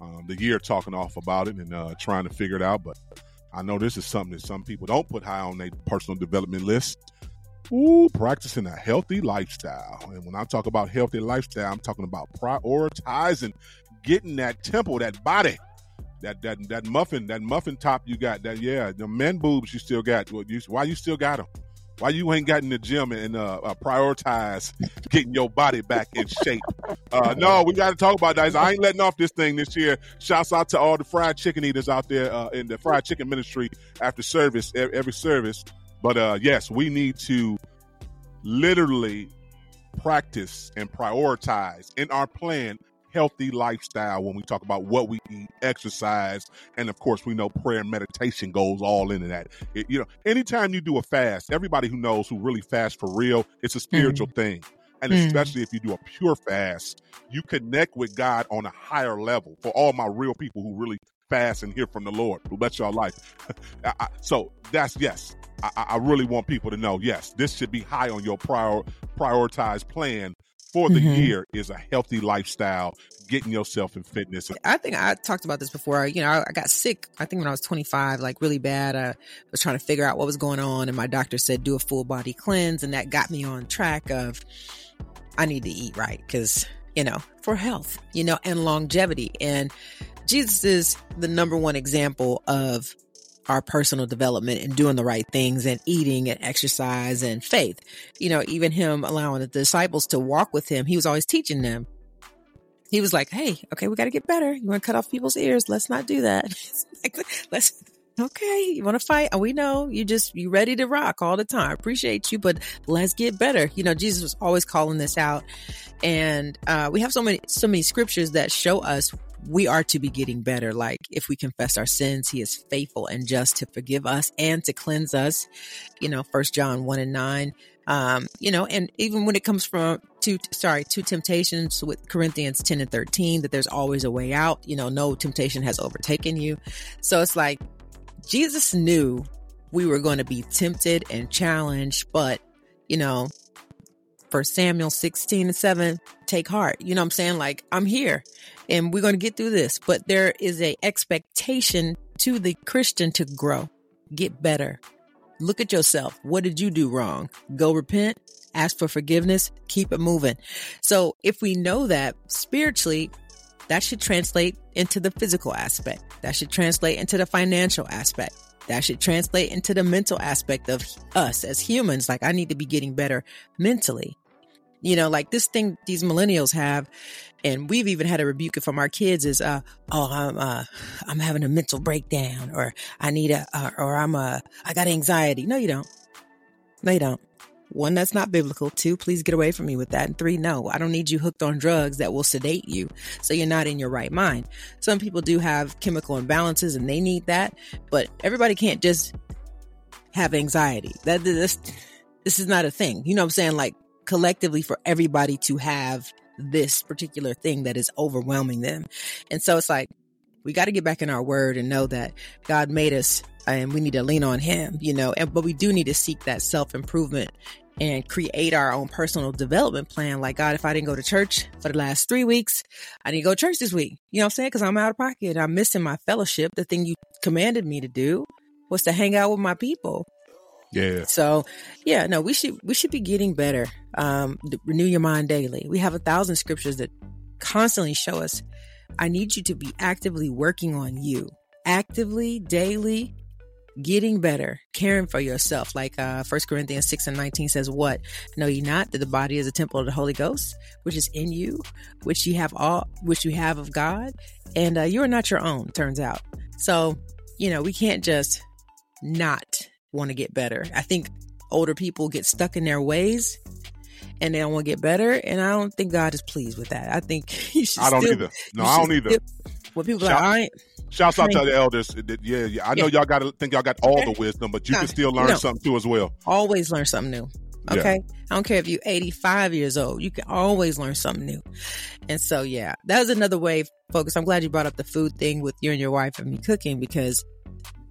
[SPEAKER 3] um, the year talking off about it and uh, trying to figure it out. But I know this is something that some people don't put high on their personal development list. Ooh, practicing a healthy lifestyle. And when I talk about healthy lifestyle, I'm talking about prioritizing getting that temple, that body, that that that muffin, that muffin top you got. That yeah, the men boobs you still got. Why you still got them? Why you ain't got in the gym and uh, uh, prioritize getting your body back in shape? Uh, no, we got to talk about that. I ain't letting off this thing this year. Shouts out to all the fried chicken eaters out there uh, in the fried chicken ministry after service, every service. But uh, yes, we need to literally practice and prioritize in our plan healthy lifestyle when we talk about what we eat, exercise, and of course we know prayer and meditation goes all into that. It- you know, anytime you do a fast, everybody who knows who really fast for real, it's a spiritual thing. And
[SPEAKER 4] Mm.
[SPEAKER 3] especially if you do a pure fast, you connect with God on a higher level. For all my real people who really fast and hear from the Lord, who bless your life. I- I- so that's yes. I, I- I really want people to know. Yes, this should be high on your prior prioritized plan for the
[SPEAKER 4] Mhm.
[SPEAKER 3] year. Is a healthy lifestyle, getting yourself in fitness.
[SPEAKER 4] I think I talked about this before. You know, I, I got sick. I think when I was 25, like really bad. I was trying to figure out what was going on, and my doctor said do a full body cleanse, and that got me on track of I need to eat right because you know for health, you know, and longevity. And Jesus is the number one example of our personal development and doing the right things and eating and exercise and faith. You know, even him allowing the disciples to walk with him, he was always teaching them he was like, "Hey, okay, we got to get better. You want to cut off people's ears? Let's not do that. Let's okay. You want to fight? We know you just you ready to rock all the time. Appreciate you, but let's get better. You know, Jesus was always calling this out, and uh, we have so many so many scriptures that show us we are to be getting better. Like if we confess our sins, he is faithful and just to forgive us and to cleanse us. You know, first John one and nine. Um, you know, and even when it comes from two, sorry, two temptations with Corinthians 10 and 13, that there's always a way out. You know, no temptation has overtaken you. So it's like Jesus knew we were going to be tempted and challenged, but you know, for Samuel 16 and 7, take heart. You know what I'm saying? Like, I'm here and we're going to get through this. But there is a expectation to the Christian to grow, get better. Look at yourself. What did you do wrong? Go repent, ask for forgiveness, keep it moving. So if we know that spiritually, that should translate into the physical aspect. That should translate into the financial aspect. That should translate into the mental aspect of us as humans. Like I need to be getting better mentally. You know, like this thing these millennials have, and we've even had a rebuke it from our kids is, uh, oh, I'm, uh, I'm having a mental breakdown, or I need a, uh, or I'm, uh, I got anxiety. No, you don't. No, you don't. One, that's not biblical. Two, please get away from me with that. And three, no, I don't need you hooked on drugs that will sedate you. So you're not in your right mind. Some people do have chemical imbalances and they need that, but everybody can't just have anxiety. That, this, this is not a thing. You know what I'm saying? Like collectively for everybody to have this particular thing that is overwhelming them. And so it's like, we got to get back in our word and know that God made us and we need to lean on him, you know, and, but we do need to seek that self improvement and create our own personal development plan. Like, God, if I didn't go to church for the last three weeks, I need to go to church this week. You know what I'm saying? Cause I'm out of pocket. I'm missing my fellowship. The thing you commanded me to do was to hang out with my people.
[SPEAKER 3] Yeah.
[SPEAKER 4] So, yeah, no, we should we should be getting better. Um, renew your mind daily. We have a thousand scriptures that constantly show us. I need you to be actively working on you, actively, daily, getting better, caring for yourself. Like uh First Corinthians six and nineteen says, "What know ye not that the body is a temple of the Holy Ghost, which is in you, which you have all, which you have of God, and uh, you are not your own." Turns out, so you know we can't just not want to get better. I think older people get stuck in their ways and they don't want to get better. And I don't think God is pleased with that. I think you should.
[SPEAKER 3] I don't
[SPEAKER 4] still,
[SPEAKER 3] either. No, I don't either.
[SPEAKER 4] When people
[SPEAKER 3] Shout-
[SPEAKER 4] are like, I ain't,
[SPEAKER 3] Shouts out to the elders. Yeah, yeah. I know
[SPEAKER 4] Yeah.
[SPEAKER 3] y'all got to think y'all got all the wisdom, but you can still learn
[SPEAKER 4] no.
[SPEAKER 3] something too as well.
[SPEAKER 4] always learn something new.
[SPEAKER 3] Yeah.
[SPEAKER 4] Okay. I don't care if you're 85 years old, you can always learn something new. And so, yeah, that was another way, focus. I'm glad you brought up the food thing with you and your wife and me cooking because,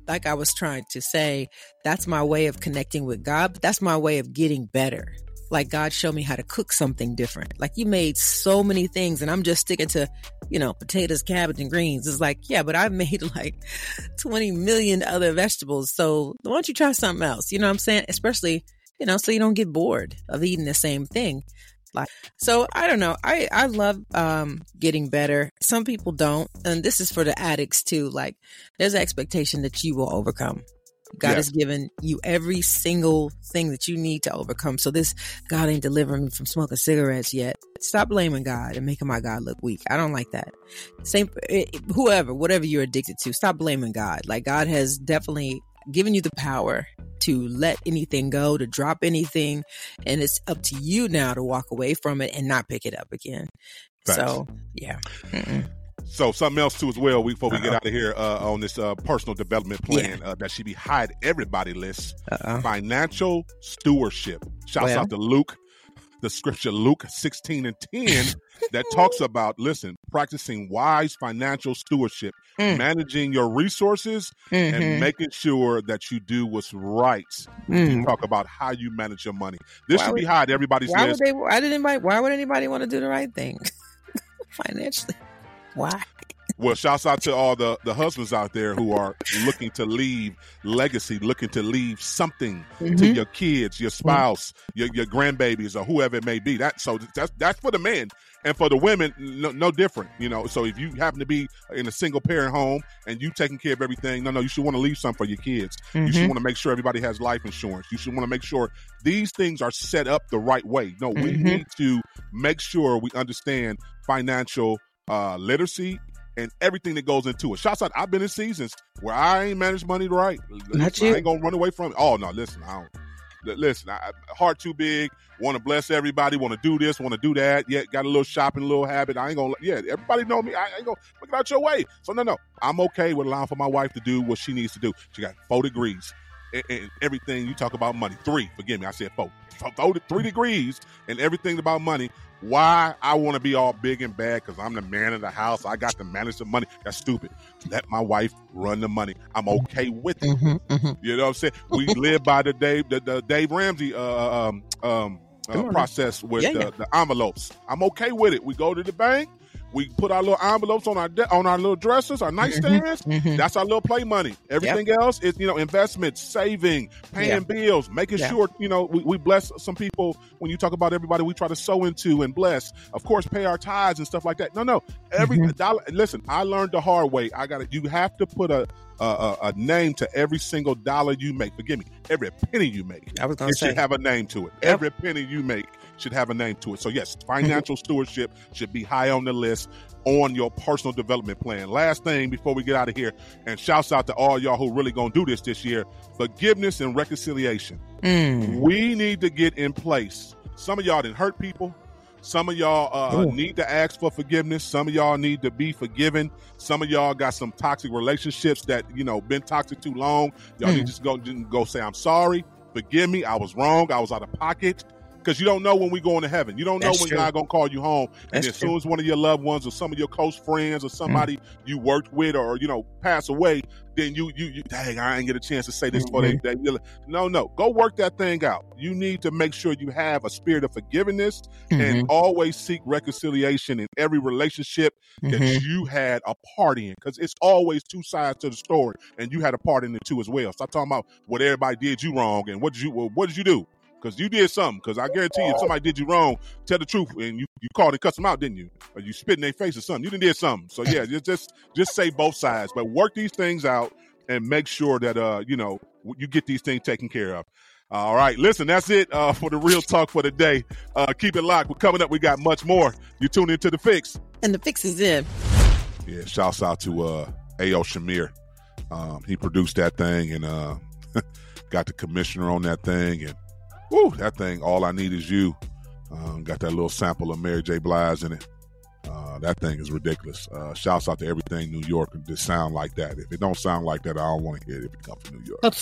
[SPEAKER 4] like I was trying to say, that's my way of connecting with God, but that's my way of getting better. Like God showed me how to cook something different. Like you made so many things and I'm just sticking to, you know, potatoes, cabbage, and greens. It's like, yeah, but I've made like 20 million other vegetables. So why don't you try something else? You know what I'm saying? Especially, you know, so you don't get bored of eating the same thing. Like, so I don't know. I, I love, um, getting better. Some people don't. And this is for the addicts too. Like there's an expectation that you will overcome. God
[SPEAKER 3] Yeah.
[SPEAKER 4] has given you every single thing that you need to overcome. So this God ain't delivering me from smoking cigarettes yet. Stop blaming God and making my God look weak. I don't like that. Same, eh, whoever, whatever you're addicted to, stop blaming God. Like God has definitely given you the power to let anything go, to drop anything, and it's up to you now to walk away from it and not pick it up again.
[SPEAKER 3] Facts.
[SPEAKER 4] So yeah, Mm-mm.
[SPEAKER 3] So something else too as well. We, before we get out of here uh, on this uh, personal development plan uh, that should be hide everybody list.
[SPEAKER 4] Uh-oh.
[SPEAKER 3] Financial stewardship. Shouts
[SPEAKER 4] Well.
[SPEAKER 3] out to Luke, the scripture Luke sixteen and ten that talks about listen practicing wise financial stewardship,
[SPEAKER 4] Mm.
[SPEAKER 3] managing your resources,
[SPEAKER 4] Mhm.
[SPEAKER 3] and making sure that you do what's right. You
[SPEAKER 4] Mm.
[SPEAKER 3] talk about how you manage your money. This
[SPEAKER 4] Why
[SPEAKER 3] should be
[SPEAKER 4] would-
[SPEAKER 3] hide everybody's
[SPEAKER 4] why would
[SPEAKER 3] list.
[SPEAKER 4] they? Why did anybody? Why would anybody want to do the right thing financially? Why?
[SPEAKER 3] Well, shouts out to all the, the husbands out there who are looking to leave legacy, looking to leave something to
[SPEAKER 4] Mhm.
[SPEAKER 3] your kids, your spouse, your, your grandbabies, or whoever it may be. That so that's that's for the men and for the women, no, no different. You know, so if you happen to be in a single parent home and you taking care of everything, no, no, you should want to leave some for your kids. You should
[SPEAKER 4] Mhm.
[SPEAKER 3] want to make sure everybody has life insurance. You should want to make sure these things are set up the right way. No, we
[SPEAKER 4] Mhm.
[SPEAKER 3] need to make sure we understand financial uh, literacy and everything that goes into it. Shouts out, I've been in seasons where I ain't managed money right.
[SPEAKER 4] Not
[SPEAKER 3] I
[SPEAKER 4] you.
[SPEAKER 3] ain't gonna run away from it. Oh no, listen, I don't. Listen, I, heart too big. Want to bless everybody. Want to do this. Want to do that. Yeah, got a little shopping, little habit. I ain't gonna. Yeah, everybody know me. I ain't gonna look out your way. So no, no, I'm okay with allowing for my wife to do what she needs to do. She got four degrees. And, and everything you talk about money. Three, forgive me, I said four. Four- four- three degrees and everything about money. Why I want to be all big and bad because I'm the man of the house. I got to manage the money. That's stupid. Let my wife run the money. I'm okay with it.
[SPEAKER 4] Mm-hmm,
[SPEAKER 3] You know what I'm saying? We live by the Dave the, the Dave Ramsey uh, um, um, uh, process with
[SPEAKER 4] Yeah,
[SPEAKER 3] the,
[SPEAKER 4] yeah.
[SPEAKER 3] the envelopes. I'm okay with it. We go to the bank. We put our little envelopes on our de- on our little dressers, our nightstands.
[SPEAKER 4] mhm.
[SPEAKER 3] That's our little play money. Everything else is you know investments, saving, paying
[SPEAKER 4] Yeah.
[SPEAKER 3] bills, making
[SPEAKER 4] Yeah.
[SPEAKER 3] sure you know we, we bless some people. When you talk about everybody, we try to sow into and bless. Of course, pay our tithes and stuff like that. No, no, every
[SPEAKER 4] Mm-hmm.
[SPEAKER 3] dollar. Listen, I learned the hard way. I got to You have to put a a, a a name to every single dollar you make. Forgive me, every penny you make.
[SPEAKER 4] I was gonna
[SPEAKER 3] it should have a name to it.
[SPEAKER 4] Yep.
[SPEAKER 3] Every penny you make should have a name to it. So yes, financial stewardship should be high on the list on your personal development plan. Last thing before we get out of here, and shouts out to all y'all who really gonna do this this year: forgiveness and reconciliation.
[SPEAKER 4] Mm.
[SPEAKER 3] We need to get in place. Some of y'all didn't hurt people. Some of y'all uh, need to ask for forgiveness. Some of y'all need to be forgiven. Some of y'all got some toxic relationships that you know been toxic too long. Y'all
[SPEAKER 4] Mm.
[SPEAKER 3] need to just go just go say I'm sorry. Forgive me. I was wrong. I was out of pocket. Because you don't know when we're going to heaven. You don't know
[SPEAKER 4] That's
[SPEAKER 3] when
[SPEAKER 4] true.
[SPEAKER 3] God gonna call you home. and
[SPEAKER 4] That's
[SPEAKER 3] as soon as one of your loved ones or some of your close friends or somebody you worked with or you know pass away, then you you, you dang, I ain't get a chance to say this before they, they no no go work that thing out. You need to make sure you have a spirit of forgiveness and
[SPEAKER 4] Mhm.
[SPEAKER 3] always seek reconciliation in every relationship that
[SPEAKER 4] Mhm.
[SPEAKER 3] you had a part in because it's always two sides to the story and you had a part in it too as well. Stop talking about what everybody did you wrong and what did you what did you do? Because you did something. Because I guarantee you, if somebody did you wrong, tell the truth, and you, you called and cussed them out, didn't you? Or you spit in their face or something. You didn't did something. So yeah, just just just say both sides, but work these things out and make sure that uh you know you get these things taken care of. All right, listen, that's it uh, for the real talk for the day. Uh, keep it locked. We're coming up. We got much more. You tune into the fix.
[SPEAKER 4] And the fix is in.
[SPEAKER 3] Yeah, shouts out to uh A.O. Shamir. Um, he produced that thing and uh got the commissioner on that thing and whoo, that thing, all I need is you. Um, got that little sample of Mary J. Blige in it. Uh, that thing is ridiculous. Uh, shouts out to everything New York just sound like that. If it don't sound like that, I don't want to hear it if it comes from New York.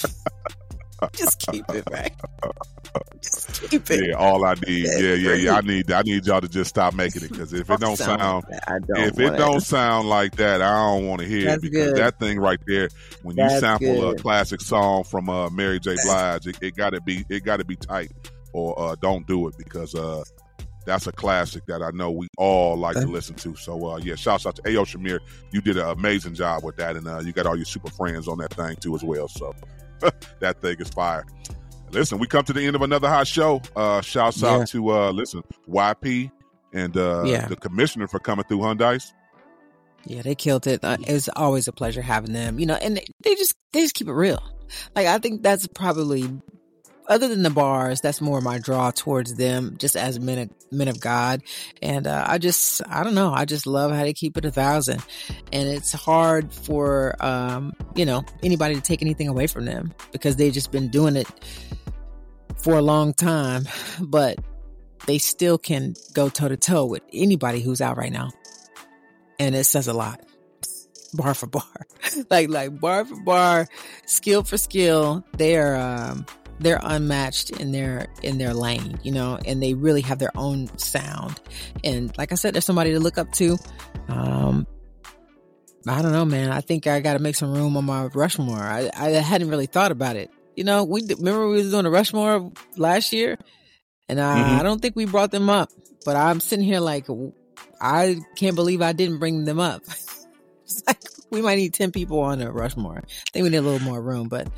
[SPEAKER 4] Just keep it, right? Just keep it.
[SPEAKER 3] Yeah, all I need. Yeah, yeah, yeah. I need. I need y'all to just stop making it because if it don't
[SPEAKER 4] Sound like that. I don't
[SPEAKER 3] if it
[SPEAKER 4] want
[SPEAKER 3] don't sound like that, I don't want to hear it because
[SPEAKER 4] good.
[SPEAKER 3] that thing right there, when you
[SPEAKER 4] That's
[SPEAKER 3] sample a classic song from uh, Mary J. Blige, it, it got to be it got to be tight, or uh, don't do it because uh, that's a classic that I know we all like to listen to. So uh, yeah, shouts out to Ayo Shamir. You did an amazing job with that, and uh, you got all your super friends on that thing too as well. So that thing is fire. Listen, we come to the end of another hot show. Uh, shouts
[SPEAKER 4] Yeah.
[SPEAKER 3] out to uh, listen YP and uh,
[SPEAKER 4] Yeah.
[SPEAKER 3] the commissioner for coming through Hyundai's.
[SPEAKER 4] Yeah, they killed it. Uh, It's always a pleasure having them. You know, and they, they just they just keep it real. Like I think that's probably other than the bars, that's more my draw towards them, just as men of, men of God. And uh, I just I don't know. I just love how they keep it a thousand, and it's hard for um you know anybody to take anything away from them because they've just been doing it for a long time, but they still can go toe to toe with anybody who's out right now and it says a lot bar for bar like like bar for bar skill for skill they're um they're unmatched in their in their lane you know and they really have their own sound. And like i said there's somebody to look up to. Um i don't know man. I think i gotta make some room on my rushmore. I, I hadn't really thought about it. You know we remember we was doing a rushmore last year? And uh,
[SPEAKER 3] Mhm.
[SPEAKER 4] i don't think we brought them up but i'm sitting here like I can't believe I didn't bring them up. It's like we might need ten people on a Rushmore. I think we need a little more room, but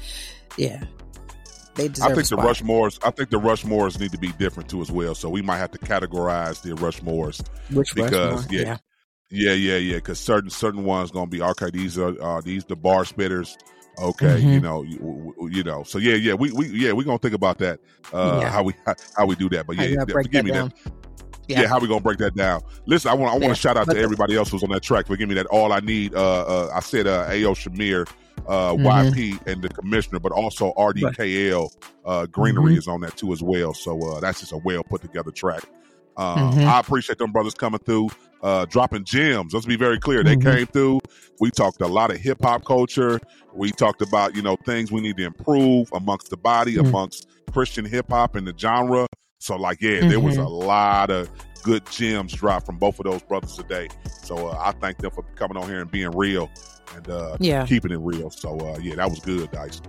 [SPEAKER 4] yeah, they deserve.
[SPEAKER 3] I think the. Rushmores. I think the Rushmores need to be different too as well. So we might have to categorize the Rushmores
[SPEAKER 4] Which
[SPEAKER 3] because
[SPEAKER 4] Rushmore?
[SPEAKER 3] yeah, yeah, yeah, yeah. Because certain certain ones gonna be okay. These are uh, these the bar spitters. Okay,
[SPEAKER 4] Mhm.
[SPEAKER 3] you know, you, you know. So yeah, yeah, we we yeah we gonna think about that. Uh,
[SPEAKER 4] Yeah.
[SPEAKER 3] How we how, how we do that. But yeah, yeah, forgive
[SPEAKER 4] that
[SPEAKER 3] me
[SPEAKER 4] down?
[SPEAKER 3] that. Yeah. how we gonna break that down? Listen, I want I want
[SPEAKER 4] Yeah,
[SPEAKER 3] to shout out
[SPEAKER 4] but
[SPEAKER 3] to everybody else who's on that track. Forgive me that all I need. Uh, uh I said uh, Ao Shamir uh,
[SPEAKER 4] Mhm.
[SPEAKER 3] YP and the commissioner, but also RDKL uh, Greenery
[SPEAKER 4] Mhm.
[SPEAKER 3] is on that too as well. So uh, that's just a well put together track. Uh,
[SPEAKER 4] Mhm.
[SPEAKER 3] I appreciate them brothers coming through, uh, dropping gems. Let's be very clear. They
[SPEAKER 4] Mhm.
[SPEAKER 3] came through. We talked a lot of hip hop culture. We talked about you know things we need to improve amongst the body,
[SPEAKER 4] Mhm.
[SPEAKER 3] amongst Christian hip hop and the genre. So like, yeah, there was a
[SPEAKER 4] Mhm.
[SPEAKER 3] lot of good gems dropped from both of those brothers today. So uh, I thank them for coming on here and being real and uh,
[SPEAKER 4] Yeah.
[SPEAKER 3] keeping it real. So uh, yeah, that was good, Dice.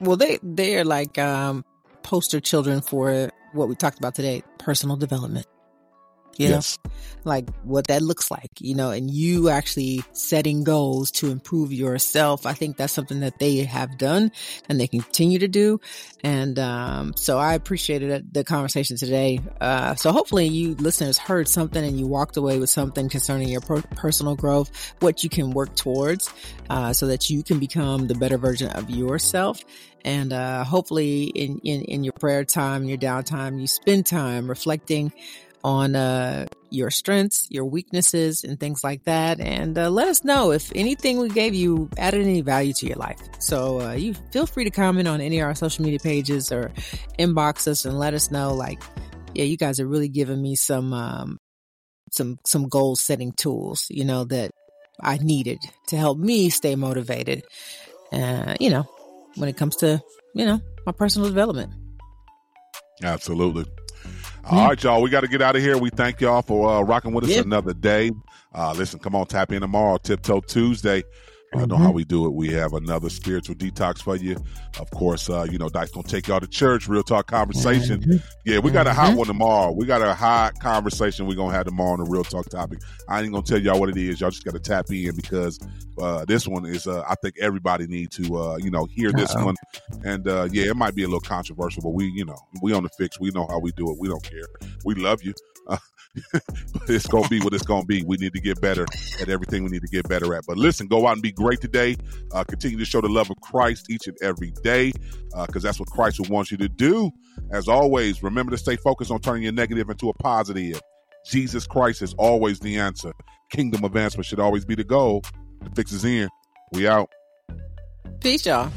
[SPEAKER 4] Well, they they're like um, poster children for what we talked about today: personal development. You
[SPEAKER 3] Yes.
[SPEAKER 4] know, like what that looks like. You know, and you actually setting goals to improve yourself. I think that's something that they have done and they continue to do. And um, so I appreciated the conversation today. Uh, so hopefully you listeners heard something and you walked away with something concerning your per- personal growth, what you can work towards, uh, so that you can become the better version of yourself. And uh, hopefully, in, in in your prayer time, your downtime, you spend time reflecting on uh, your strengths, your weaknesses, and things like that. And uh, let us know if anything we gave you added any value to your life. So uh, you feel free to comment on any of our social media pages or inbox us and let us know. Like, yeah, you guys are really giving me some um, some some goal setting tools. You know that I needed to help me stay motivated. Uh, you know, when it comes to you know my personal development.
[SPEAKER 3] Absolutely. All right, y'all. We got to get out of here. We thank y'all for uh, rocking with us
[SPEAKER 4] Yep.
[SPEAKER 3] another day. Uh, listen, come on, tap in tomorrow, Tiptoe Tuesday. I know
[SPEAKER 4] Mhm.
[SPEAKER 3] how we do it. We have another spiritual detox for you. Of course, uh, you know, Dice gonna take y'all to church, real talk conversation.
[SPEAKER 4] Mhm.
[SPEAKER 3] Yeah, we got a hot
[SPEAKER 4] Mhm.
[SPEAKER 3] one tomorrow. We got a hot conversation we're gonna have tomorrow on the real talk topic. I ain't gonna tell y'all what it is. Y'all just gotta tap in because uh, this one is uh, I think everybody need to uh, you know hear this
[SPEAKER 4] Uh-oh.
[SPEAKER 3] one. And uh, yeah, it might be a little controversial, but we you know we on the fix. We know how we do it. We don't care. We love you. Uh, but it's gonna be what it's gonna be. We need to get better at everything we need to get better at. But listen, go out and be great today. Uh, continue to show the love of Christ each and every day, because that's what Christ would want you to do. As always, remember to stay focused on turning your negative into a positive. Jesus Christ is always the answer. Kingdom advancement should always be the goal. The fix is in. We out.
[SPEAKER 4] Peace, y'all.